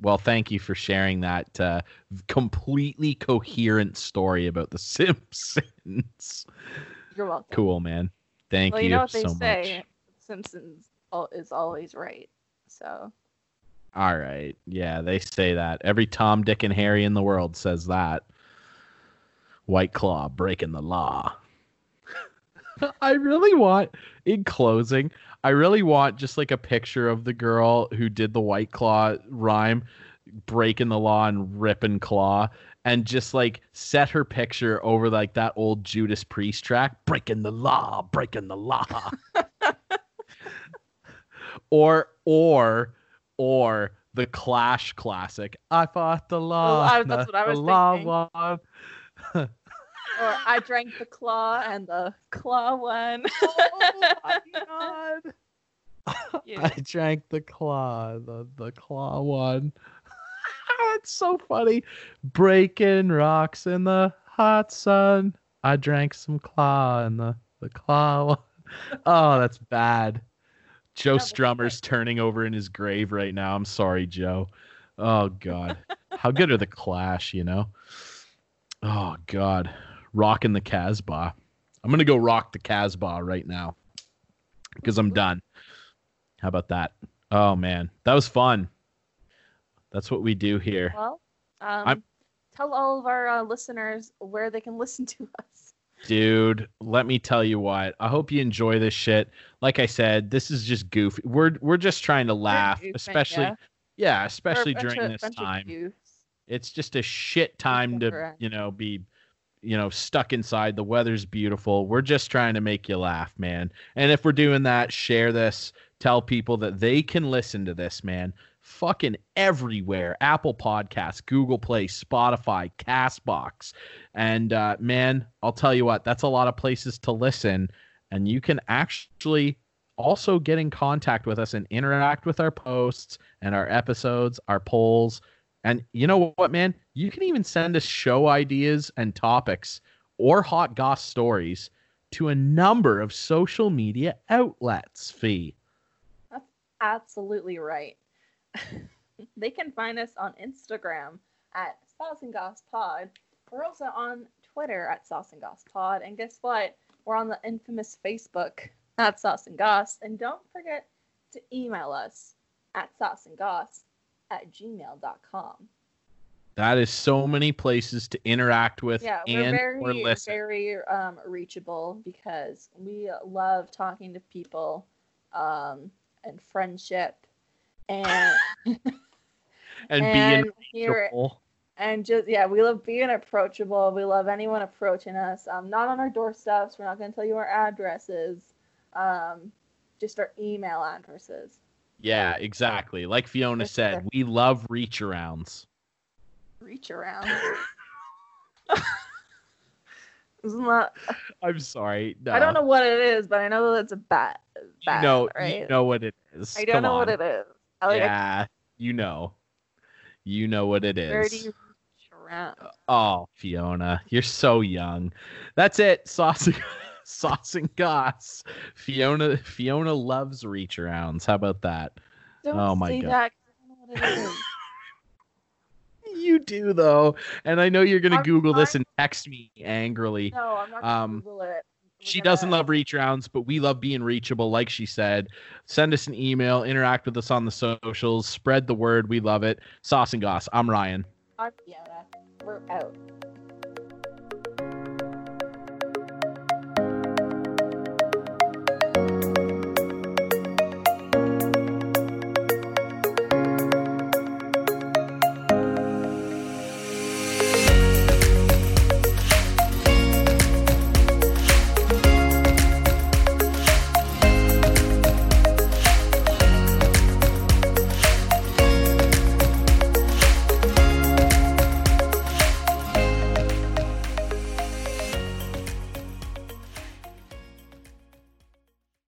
Well thank you for sharing that uh, completely coherent story about the simpsons. You're welcome. cool man. Thank well, you, you know what they so say. much. Simpsons is always right. So. All right. Yeah they say that. Every tom dick and harry in the world says that. White claw breaking the law i really want in closing i really want just like a picture of the girl who did the white claw rhyme breaking the law and ripping claw and just like set her picture over like that old judas priest track breaking the law breaking the law or or or the clash classic i fought the law I- that's what I was law thinking. won." or I drank the claw and the claw won. Oh, oh, oh my god Yeah. I drank the claw, the the claw one. That's so funny. Breaking rocks in the hot sun. I drank some claw in the the claw one. Oh, that's bad. Joe that's Strummer's turning over in his grave right now. I'm sorry, Joe. Oh God, how good are the Clash? You know. Oh God, rocking the Casbah. I'm gonna go rock the Casbah right now because I'm done. How about that? Oh man, that was fun. That's what we do here. well, um, tell all of our uh, listeners where they can listen to us. Dude, let me tell you what. I hope you enjoy this shit. Like I said, this is just goofy. We're we're just trying to laugh, goofing, especially yeah. yeah, especially during of- this time. It's just a shit time to, you know, be, you know, stuck inside. The weather's beautiful. We're just trying to make you laugh, man. And if we're doing that, share this. Tell people that they can listen to this, man. Fucking everywhere. Apple Podcasts, Google Play, Spotify, Castbox. And uh, man, I'll tell you what, that's a lot of places to listen. And you can actually also get in contact with us and interact with our posts and our episodes, our polls. And you know what, man? You can even send us show ideas and topics or hot goss stories to a number of social media outlets. Fee. That's absolutely right. they can find us on Instagram at Sauce and Goss Pod. We're also on Twitter at Sauce and Goss Pod. And guess what? We're on the infamous Facebook at Sauce and Goss. And don't forget to email us at Sauce and Goss at gmail.com. That is so many places to interact with Yeah, we're and very, or listen. very um, reachable because we love talking to people um, and friendship and and, and being here approachable. and just yeah, we love being approachable. We love anyone approaching us. Um, not on our doorsteps. We're not going to tell you our addresses. Um, just our email addresses. Yeah, exactly. Like Fiona Yes, said, we love reach arounds. Reach around. Isn't that? I'm sorry. No. I don't know what it is, but I know that it's a bat. You bat know, right? you know what it is. I don't Come know what it is. I like. yeah, you know. You know what it is. Where do is. you reach around? Oh, Fiona, you're so young. That's it. Sauce, sauce and goss. Fiona, Fiona loves reach arounds. How about that? Don't oh my God. that. 'cause I don't know what it is. You do though, and I know you're gonna I'm Google this and text me angrily. No, I'm not gonna Um, Google it. We're She gonna- doesn't love reach rounds, but we love being reachable, like she said. Send us an email, interact with us on the socials, spread the word. We love it. Sauce and Goss. I'm Ryan. I'm Fiona. We're out.